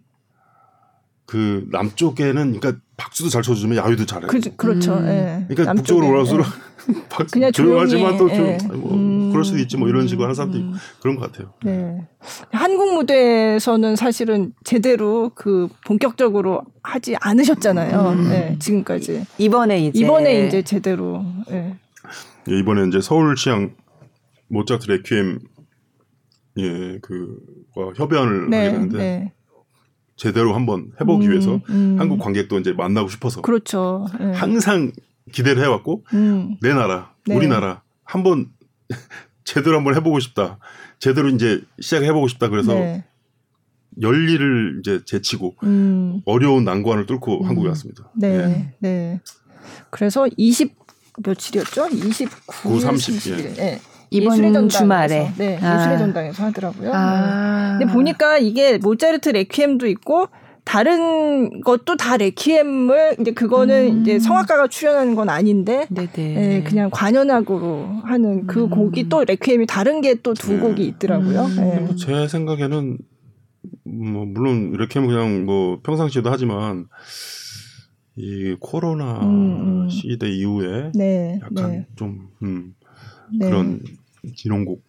Speaker 3: 그 남쪽에는 그러니까 박수도 잘 쳐주면 야유도 잘해요.
Speaker 2: 그, 그렇죠. 음. 예.
Speaker 3: 그러니까 북쪽으로 올라갈수록 예. 그냥 조용하지만 또 좀, 예. 뭐 음. 그럴 수도 있지 뭐 이런 식으로 하는 사람도 음. 그런 것 같아요.
Speaker 2: 네. 한국 무대에서는 사실은 제대로 그 본격적으로 하지 않으셨잖아요. 음. 네, 지금까지.
Speaker 4: 이번에 이제
Speaker 2: 이번에 이제 제대로. 예.
Speaker 3: 예 이번에 이제 서울시향 모차트 레퀴엠 예, 그와 협연을 네, 하게 되는데 네. 제대로 한번 해보기 음, 위해서 음. 한국 관객도 이제 만나고 싶어서
Speaker 2: 그렇죠.
Speaker 3: 네. 항상 기대를 해왔고 음. 내 나라, 네. 우리나라 한번 제대로 한번 해보고 싶다. 제대로 이제 시작해보고 싶다. 그래서 네. 열리를 이제 제치고 음. 어려운 난관을 뚫고 음. 한국에 왔습니다.
Speaker 2: 네, 네. 네. 그래서 20 며칠이었죠? 29, 30, 30일. 예.
Speaker 4: 이번 주말에
Speaker 2: 네 아. 예술의 전당에서 하더라고요. 아. 네. 근데 보니까 이게 모차르트 레퀴엠도 있고 다른 것도 다 레퀴엠을 이제 그거는 음. 이제 성악가가 출연하는 건 아닌데 네, 그냥 관현악으로 하는 그 음. 곡이 또 레퀴엠이 다른 게 또 두 곡이 있더라고요. 음.
Speaker 3: 네. 제 생각에는 뭐 물론 이렇게 하면 그냥 뭐 평상시에도 하지만 이 코로나 음, 음. 시대 이후에 네, 약간 네. 좀 음, 네. 그런 진홍곡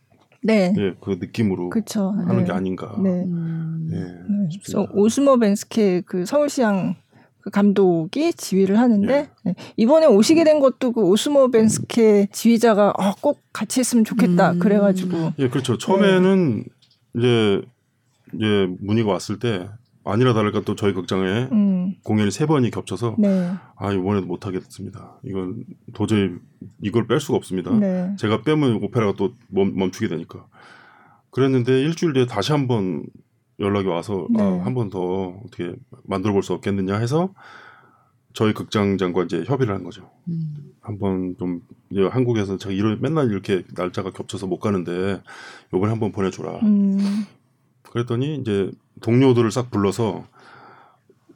Speaker 3: 네. 예, 그 느낌으로 그쵸. 하는 네. 게 아닌가. 네. 음.
Speaker 2: 예, 네. 오스모 벤스케 그 서울시장 그 감독이 지휘를 하는데 예. 네. 이번에 오시게 된 것도 그 오스모 벤스케 지휘자가 어, 꼭 같이 했으면 좋겠다. 음. 그래가지고.
Speaker 3: 예, 그렇죠. 처음에는 이제 이제 문의가 왔을 때 아니라 다를까 또 저희 극장에 음. 공연이 세 번이 겹쳐서 네. 아 이번에도 못 하겠습니다. 이건 도저히 이걸 뺄 수가 없습니다. 네. 제가 빼면 오페라가 또 멈, 추게 되니까 그랬는데 일주일 뒤에 다시 한번 연락이 와서 네. 아, 한 번 더 어떻게 만들어 볼 수 없겠느냐 해서 저희 극장장과 이제 협의를 한 거죠. 음. 한번 좀 한국에서 제가 이런 맨날 이렇게 날짜가 겹쳐서 못 가는데 요번에 한번 보내줘라. 음. 그랬더니 이제 동료들을 싹 불러서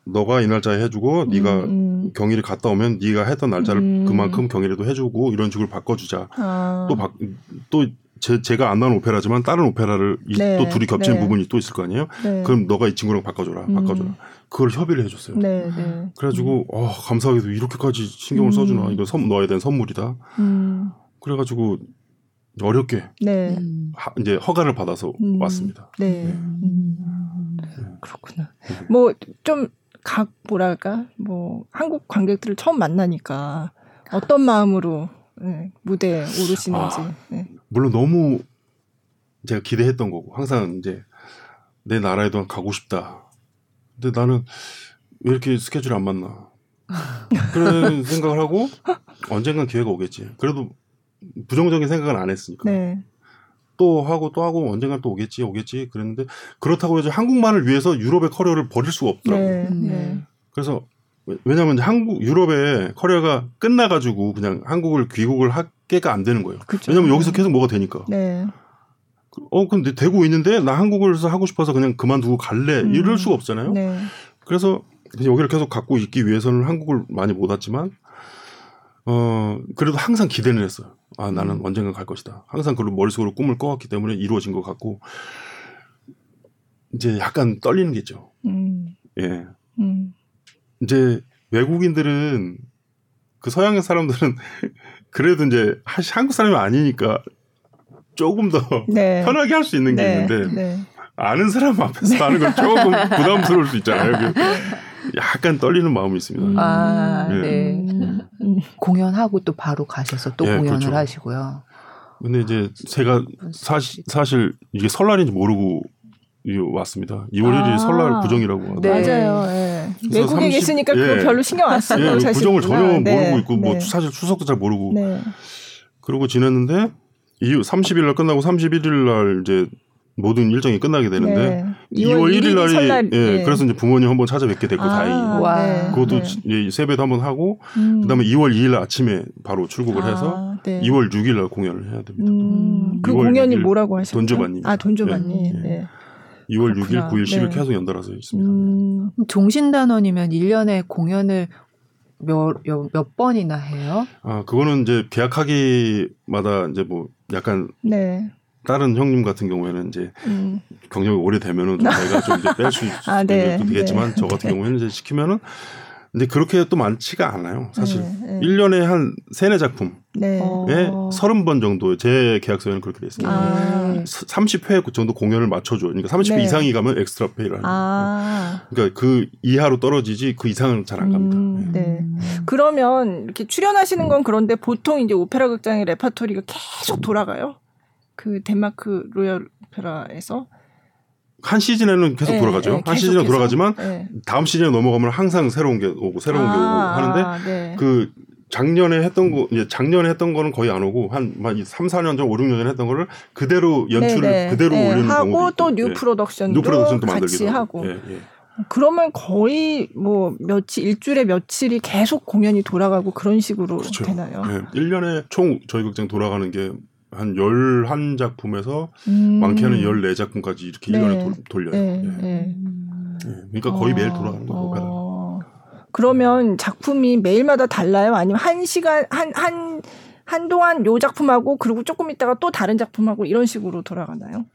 Speaker 3: 너가 이 날짜에 해주고 음, 네가 음. 경일이 갔다 오면 네가 했던 날짜를 음. 그만큼 경일에도 해주고 이런 식으로 바꿔주자. 아. 또또 제, 제가 안 나온 오페라지만 다른 오페라를 이, 네, 또 둘이 겹치는 네. 부분이 또 있을 거 아니에요. 네. 그럼 너가 이 친구랑 바꿔줘라, 음. 바꿔줘라. 그걸 협의를 해줬어요. 네, 네. 그래가지고 음. 어, 감사하게도 이렇게까지 신경을 음. 써주나 이거 선, 넣어야 되는 선물이다. 그래가지고 어렵게 네. 하, 이제 허가를 받아서 음. 왔습니다. 네. 네. 음.
Speaker 2: 그렇구나. 뭐 좀 각 뭐랄까 뭐 한국 관객들을 처음 만나니까 어떤 마음으로 네, 무대에 오르시는지. 아, 네.
Speaker 3: 물론 너무 제가 기대했던 거고 항상 이제 내 나라에도 가고 싶다. 근데 나는 왜 이렇게 스케줄이 안 맞나? 그런 생각을 하고 언젠간 기회가 오겠지. 그래도 부정적인 생각은 안 했으니까. 네. 또 하고 또 하고 언젠가 또 오겠지 오겠지 그랬는데 그렇다고 해서 한국만을 위해서 유럽의 커리어를 버릴 수가 없더라고요. 네, 네. 그래서 왜냐하면 한국 유럽의 커리어가 끝나가지고 그냥 한국을 귀국을 하게가 안 되는 거예요. 그쵸. 왜냐하면 여기서 계속 뭐가 되니까. 네. 어 근데 되고 있는데 나 한국에서 하고 싶어서 그냥 그만두고 갈래 음. 이럴 수가 없잖아요. 네. 그래서 여기를 계속 갖고 있기 위해서는 한국을 많이 못 왔지만 어 그래도 항상 기대는 했어요. 아 나는 음. 언젠가 갈 것이다. 항상 그걸 머릿속으로 꿈을 꿔왔기 때문에 이루어진 것 같고 이제 약간 떨리는 게 있죠. 음. 예. 음. 이제 외국인들은 그 서양의 사람들은 그래도 이제 한국 사람이 아니니까 조금 더 네. 편하게 할 수 있는 게 네. 있는데 네. 아는 사람 앞에서 네. 하는 건 조금 부담스러울 수 있잖아요. 약간 떨리는 마음이 있습니다. 음. 아, 네.
Speaker 4: 네. 공연하고 또 바로 가셔서 또 네, 공연을 그렇죠. 하시고요.
Speaker 3: 근데 이제 제가 사실 사실 이게 설날인지 모르고 왔습니다. 2월 아, 1일이 설날 부정이라고
Speaker 2: 네. 맞아요. 네. 외국에 30, 계시니까 예. 그거 별로 신경 안 쓰고 예,
Speaker 3: 부정을 전혀 네. 모르고 있고 뭐 네. 사실 추석도 잘 모르고 네. 그러고 지냈는데 이후 30일 날 끝나고 31일 날 이제 모든 일정이 끝나게 되는데 네. 2월 1일 날이 설날, 예, 네. 그래서 이제 부모님 한번 찾아뵙게 됐고 아, 다행히 네. 그것도 네. 세배도 한번 하고 음. 그다음에 2월 2일 날 아침에 바로 출국을 아, 해서 네. 2월 6일 날 공연을 해야 됩니다. 음,
Speaker 2: 그 공연이 뭐라고 하셨죠?
Speaker 3: 돈조반님.
Speaker 2: 아 돈조반님. 네. 네.
Speaker 3: 2월 그렇구나. 6일, 9일, 10일 계속 연달아서 있습니다. 음,
Speaker 4: 종신단원이면 1년에 공연을 몇, 몇 번이나 해요?
Speaker 3: 아, 그거는 이제 계약하기마다 이제 뭐 약간 네. 다른 형님 같은 경우에는 이제 음. 경력이 오래되면은 저희가 좀 이제 뺄수 아, 네. 되겠지만 네. 저 같은 경우에는 이제 시키면은 근데 그렇게 또 많지가 않아요. 사실 네, 네. 1년에 한 세네 작품에 네. 30번 정도 제 계약서에는 그렇게 돼 있습니다. 아. 30회 정도 공연을 맞춰줘. 그러니까 30회 네. 이상이 가면 엑스트라 페이를 하는 아. 그러니까 그 이하로 떨어지지 그 이상은 잘 안 갑니다. 음, 네.
Speaker 2: 네. 그러면 이렇게 출연하시는 건 그런데 보통 이제 오페라 극장의 레파토리가 계속 돌아가요? 그 덴마크 로열 오페라에서
Speaker 3: 한 시즌에는 계속 네, 돌아가죠. 네, 한 시즌에 돌아가지만 네. 다음 시즌에 넘어가면 항상 새로운 게 오고 새로운 아, 게 오고 하는데 아, 네. 그 작년에 했던 거 이제 작년에 했던 거는 거의 안 오고 한 3, 4년 전, 5, 6년 전에 했던 거를 그대로 연출을 네, 네. 그대로 올리는
Speaker 2: 하고 또 new production도, production도 같이 하고. 예, 예. 그러면 거의 뭐 며칠 일주일에 며칠이 계속 공연이 돌아가고 그런 식으로 그렇죠. 되나요? 네.
Speaker 3: 1년에 총 저희 극장 돌아가는 게 한 11작품에서 음. 많게는 14작품까지 이렇게 네. 1년에 도, 돌려요. 네. 예. 네. 예. 그러니까 거의 어. 매일 돌아가는 거예요, 어.
Speaker 2: 그러면 작품이 매일마다 달라요? 아니면 한 시간, 한, 한, 한동안 요 작품하고 그리고 조금 있다가 또 다른 작품하고 이런 식으로 돌아가나요?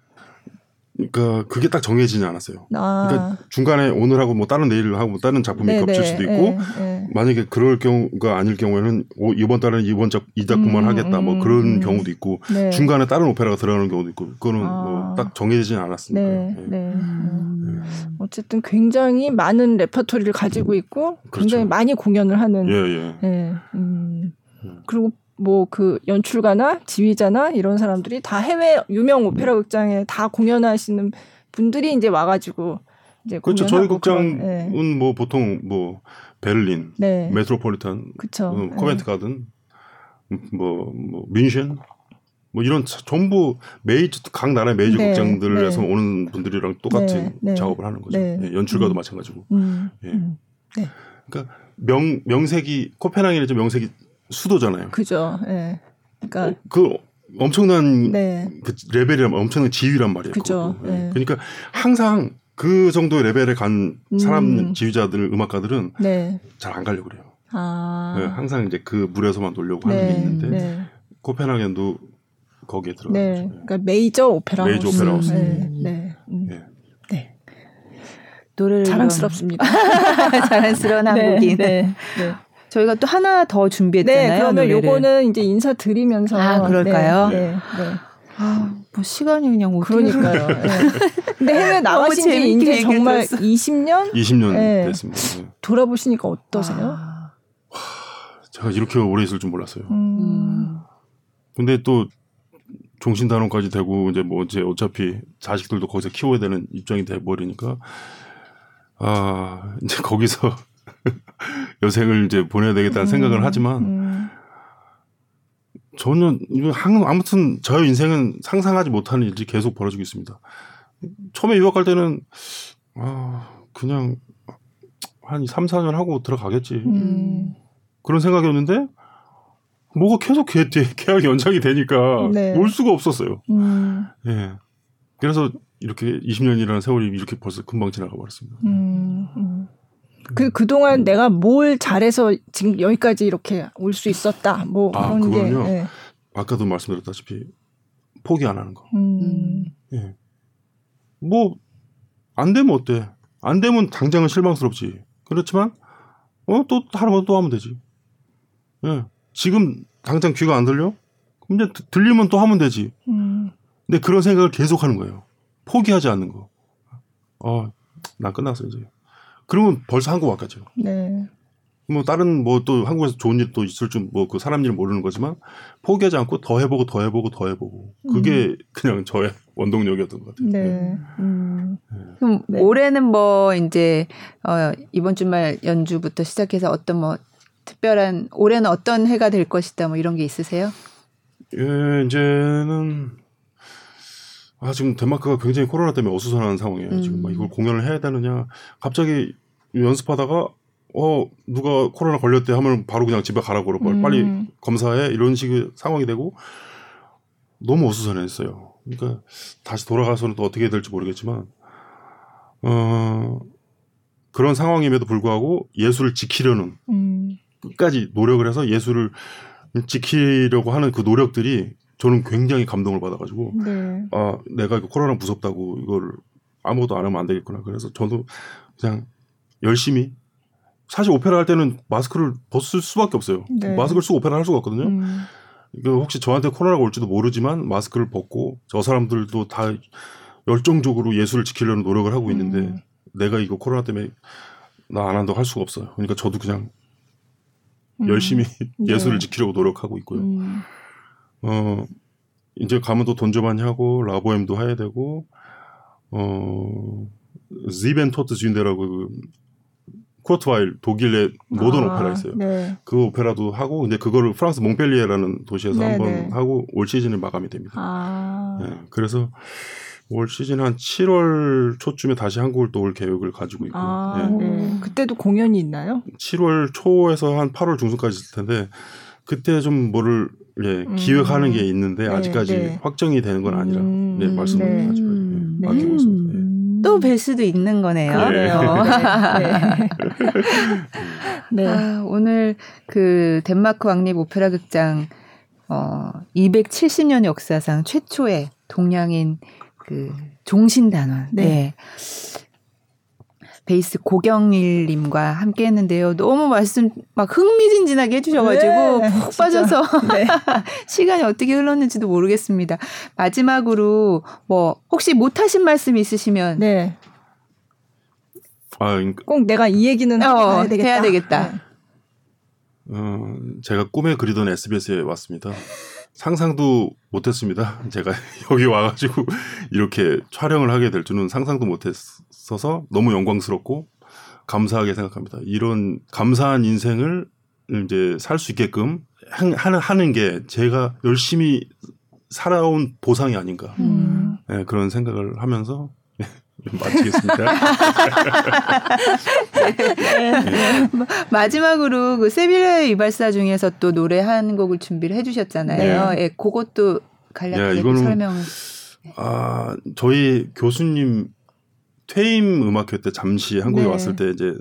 Speaker 3: 그러니까 그게 딱 정해지지 않았어요. 아. 그러니까 중간에 오늘 하고 뭐 다른 내일을 하고 뭐 다른 작품이 네네. 겹칠 수도 있고 네, 네. 만약에 그럴 경우가 아닐 경우에는 오, 이번 달은 이번 작 이 작품만 음, 하겠다 뭐 음, 그런 음. 경우도 있고 네. 중간에 다른 오페라가 들어가는 경우도 있고 그거는 아. 뭐딱 정해지진 않았습니다. 네, 네. 네.
Speaker 2: 음. 어쨌든 굉장히 많은 레퍼토리를 가지고 있고 굉장히 그렇죠. 많이 공연을 하는. 예, 예. 예. 음. 그리고 뭐 그 연출가나 지휘자나 이런 사람들이 다 해외 유명 오페라 극장에 다 공연하시는 분들이 이제 와가지고 이제
Speaker 3: 그렇죠. 저희 극장은 네. 뭐 보통 뭐 베를린, 네. 메트로폴리탄, 그쵸. 어, 코벤트 네. 가든, 뭐, 뭐 뮌헨, 뭐 이런 전부 메이저 각 나라의 메이저 네. 극장들에서 네. 오는 분들이랑 똑같은 네. 작업을 하는 거죠. 예, 연출가도 음. 마찬가지고. 음. 예. 음. 그러니까 명 명색이 코펜하겐이죠 명색이 수도잖아요.
Speaker 2: 그죠. 예.
Speaker 3: 그러니까 어, 그 엄청난 네. 그 레벨이란 엄청난 지위란 말이에요.
Speaker 2: 그죠. 네.
Speaker 3: 그러니까 항상 그 정도의 레벨에 간 사람 음. 지휘자들 음악가들은 네. 잘안 가려고 그래요. 아. 네, 항상 이제 그 물에서만 놀려고 하는 게 네. 있는데 네. 코펜하겐도 거기에 들어가죠. 네.
Speaker 2: 그러니까 메이저 오페라
Speaker 3: 메이저 오페라 하우스.
Speaker 2: 네. 네. 음. 네. 네.
Speaker 4: 노래를
Speaker 2: 자랑스럽습니다.
Speaker 4: 자랑스러운 한국인. 네. 네. 저희가 또 하나 더 준비했잖아요.
Speaker 2: 네, 그러면 노래를. 요거는 이제 인사 드리면서
Speaker 4: 아 그럴까요? 네, 네. 네. 아, 뭐 시간이 그냥
Speaker 2: 그러니까요. 네. 근데 해외 나가신 지 이제 정말 20년?
Speaker 3: 20년 네. 됐습니다. 네.
Speaker 2: 돌아보시니까 어떠세요?
Speaker 3: 아. 제가 이렇게 오래 있을 줄 몰랐어요. 음. 근데 또 종신단원까지 되고 이제 뭐 이제 어차피 자식들도 거기서 키워야 되는 입장이 돼 버리니까 아 이제 거기서 여생을 이제 보내야 되겠다는 음, 생각을 하지만 음. 저는 아무튼 저의 인생은 상상하지 못하는 일이 계속 벌어지고 있습니다. 처음에 유학 갈 때는 아 그냥 한 3, 4년 하고 들어가겠지. 음. 그런 생각이었는데 뭐가 계속 계, 계약 연장이 되니까 네. 올 수가 없었어요. 음. 예. 그래서 이렇게 20년이라는 세월이 이렇게 벌써 금방 지나가 버렸습니다. 음,
Speaker 2: 음. 그 그동안 내가 뭘 잘해서 지금 여기까지 이렇게 올 수 있었다. 뭐
Speaker 3: 아, 그런 그거는요. 게 네. 아까도 말씀드렸다시피 포기 안 하는 거. 음. 예. 뭐 안 되면 어때? 안 되면 당장은 실망스럽지. 그렇지만 어또 하루만 또 하면 되지. 예. 지금 당장 귀가 안 들려? 그럼 이제 들리면 또 하면 되지. 음. 근데 그런 생각을 계속 하는 거예요. 포기하지 않는 거. 어, 난 끝났어 이제. 그러면 벌써 한국 왔겠죠. 네. 뭐 다른 뭐 또 한국에서 좋은 일도 있을 줄 뭐 그 사람 일 모르는 거지만 포기하지 않고 더 해보고 더 해보고 더 해보고 그게 음. 그냥 저의 원동력이었던 것 같아요. 네. 네.
Speaker 4: 음. 네. 그럼 네. 올해는 뭐 이제 어 이번 주말 연주부터 시작해서 어떤 뭐 특별한 올해는 어떤 해가 될 것이다 뭐 이런 게 있으세요?
Speaker 3: 예, 이제는 아 지금 덴마크가 굉장히 코로나 때문에 어수선한 상황이에요. 음. 지금 막 이걸 공연을 해야 되느냐 갑자기 연습하다가 어 누가 코로나 걸렸대 하면 바로 그냥 집에 가라고 그러고 음. 빨리 검사해 이런 식의 상황이 되고 너무 어수선했어요. 그러니까 다시 돌아가서는 또 어떻게 될지 모르겠지만 어 그런 상황임에도 불구하고 예술을 지키려는 음. 끝까지 노력을 해서 예술을 지키려고 하는 그 노력들이 저는 굉장히 감동을 받아가지고 네. 아 내가 이거 코로나 무섭다고 이걸 아무것도 안 하면 안 되겠구나. 그래서 저도 그냥 열심히 사실 오페라 할 때는 마스크를 벗을 수밖에 없어요. 네. 마스크를 쓰고 오페라 할 수가 없거든요. 음. 이거 혹시 저한테 코로나가 올지도 모르지만 마스크를 벗고 저 사람들도 다 열정적으로 예술을 지키려는 노력을 하고 있는데 음. 내가 이거 코로나 때문에 나 안 한다고 할 수가 없어요. 그러니까 저도 그냥 음. 열심히 예술을 네. 지키려고 노력하고 있고요. 음. 어 이제 가면 또돈좀 많이 하고 라보엠도 해야 되고 어 지벤 토트 준데라고 그 쿠르트와일 독일의 모던 아, 오페라 있어요. 네. 그 오페라도 하고 근데 그거를 프랑스 몽펠리에라는 도시에서 네, 한번 네. 하고 올 시즌에 마감이 됩니다. 아. 네, 그래서 올 시즌 한 7월 초쯤에 다시 한국을 또 올 계획을 가지고 있고. 아,
Speaker 2: 네. 네. 그때도 공연이 있나요?
Speaker 3: 7월 초에서 한 8월 중순까지 있을 텐데 그때 좀 뭐를 예, 음. 기획하는 게 있는데 네, 아직까지 네. 확정이 되는 건 아니라 음, 네, 말씀을 네. 아직 예, 아끼고 있습니다. 예.
Speaker 4: 또뵐 수도 있는 거네요. 그래요. 네. 네. 아, 오늘 그 덴마크 왕립 오페라 극장 어 270년 역사상 최초의 동양인 그 종신단원. 네. 네. 베이스 고경일 님과 함께 했는데요. 너무 말씀 막 흥미진진하게 해주셔가지고 네, 푹 빠져서 네. 시간이 어떻게 흘렀는지도 모르겠습니다. 마지막으로 뭐 혹시 못하신 말씀 있으시면 네.
Speaker 2: 아, 그러니까 꼭 내가 이 얘기는 어, 해야 되겠다.
Speaker 4: 해야 되겠다. 네.
Speaker 3: 어, 제가 꿈에 그리던 SBS에 왔습니다. 상상도 못했습니다. 제가 여기 와가지고 이렇게 촬영을 하게 될 줄은 상상도 못했어서 너무 영광스럽고 감사하게 생각합니다. 이런 감사한 인생을 이제 살 수 있게끔 하는 하는 게 제가 열심히 살아온 보상이 아닌가 음. 네, 그런 생각을 하면서 마치겠습니다.
Speaker 4: 네. 네. 마지막으로 그 세빌라의 이발사 중에서 또 노래 한 곡을 준비를 해주셨잖아요. 네. 예, 그것도 간략하게 설명을.
Speaker 3: 아 저희 교수님 퇴임 음악회 때 잠시 한국에 네. 왔을 때 이제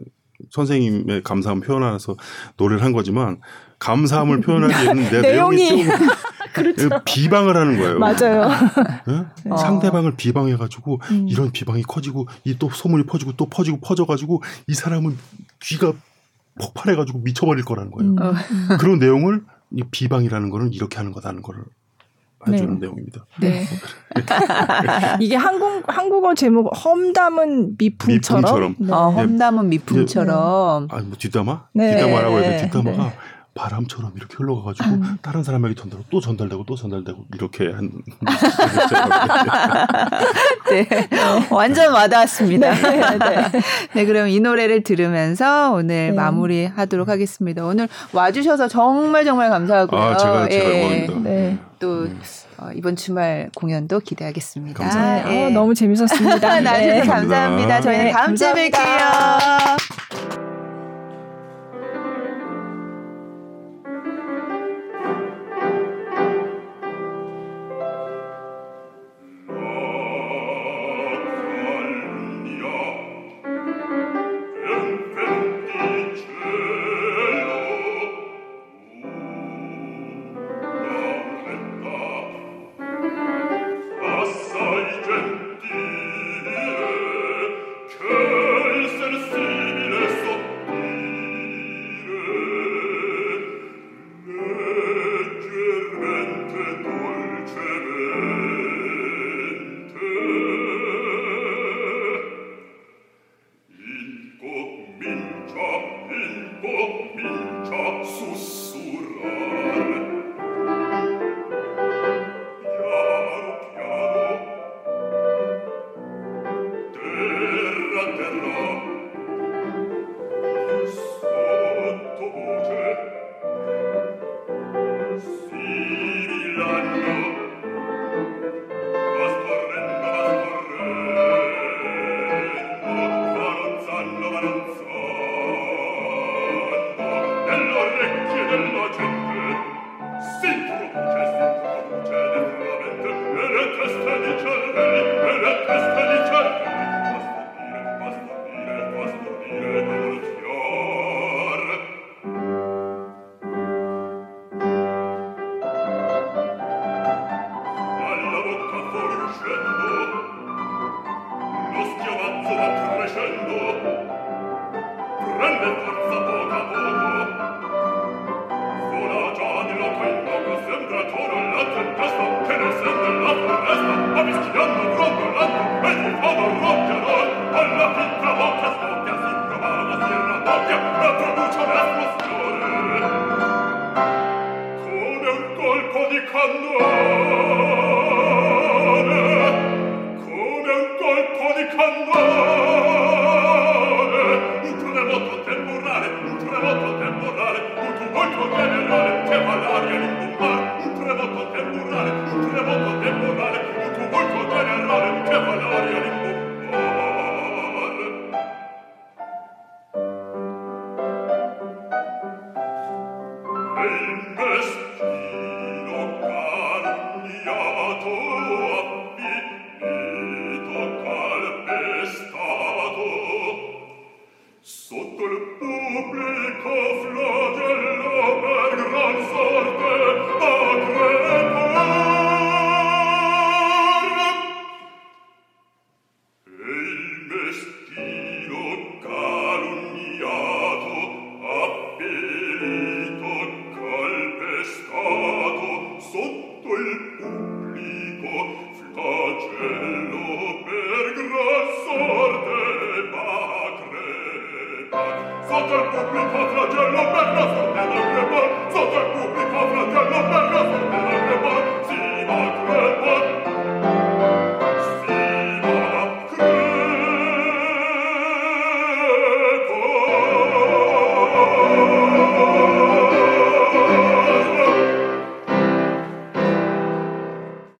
Speaker 3: 선생님의 감사함 표현하면서 노래를 한 거지만 감사함을 표현하기에는 내 내용이, 좀 그렇죠. 비방을 하는 거예요.
Speaker 2: 맞아요.
Speaker 3: 네? 어. 상대방을 비방해가지고 음. 이런 비방이 커지고 이 또 소문이 퍼지고 또 퍼지고 퍼져가지고 이 사람은 귀가 폭발해가지고 미쳐버릴 거라는 거예요. 음. 어. 그런 내용을 이 비방이라는 거는 이렇게 하는 거다는 거를 해주는 네. 내용입니다. 네.
Speaker 2: 이게 한국 한국어 제목 험담은 미풍처럼. 미풍처럼.
Speaker 4: 네. 어, 험담은 미풍처럼.
Speaker 3: 아, 뭐 뒷담화? 네. 뒷담화라고 해야 돼. 뒷담화가 네. 바람처럼 이렇게 흘러가가지고 음. 다른 사람에게 전달하고 또 전달되고 또 전달되고 이렇게 한.
Speaker 4: 네, 완전 와닿았습니다. 네, 네. 네, 그럼 이 노래를 들으면서 오늘 네. 마무리하도록 하겠습니다. 오늘 와주셔서 정말 정말 감사하고요.
Speaker 3: 아, 제가 제가 예. 영광입니다. 네.
Speaker 4: 또 음. 어, 이번 주말 공연도 기대하겠습니다.
Speaker 2: 감사합니다. 네. 어, 너무 재밌었습니다.
Speaker 4: 나와주셔서 감사합니다. 저희는 다음 주에 뵐게요.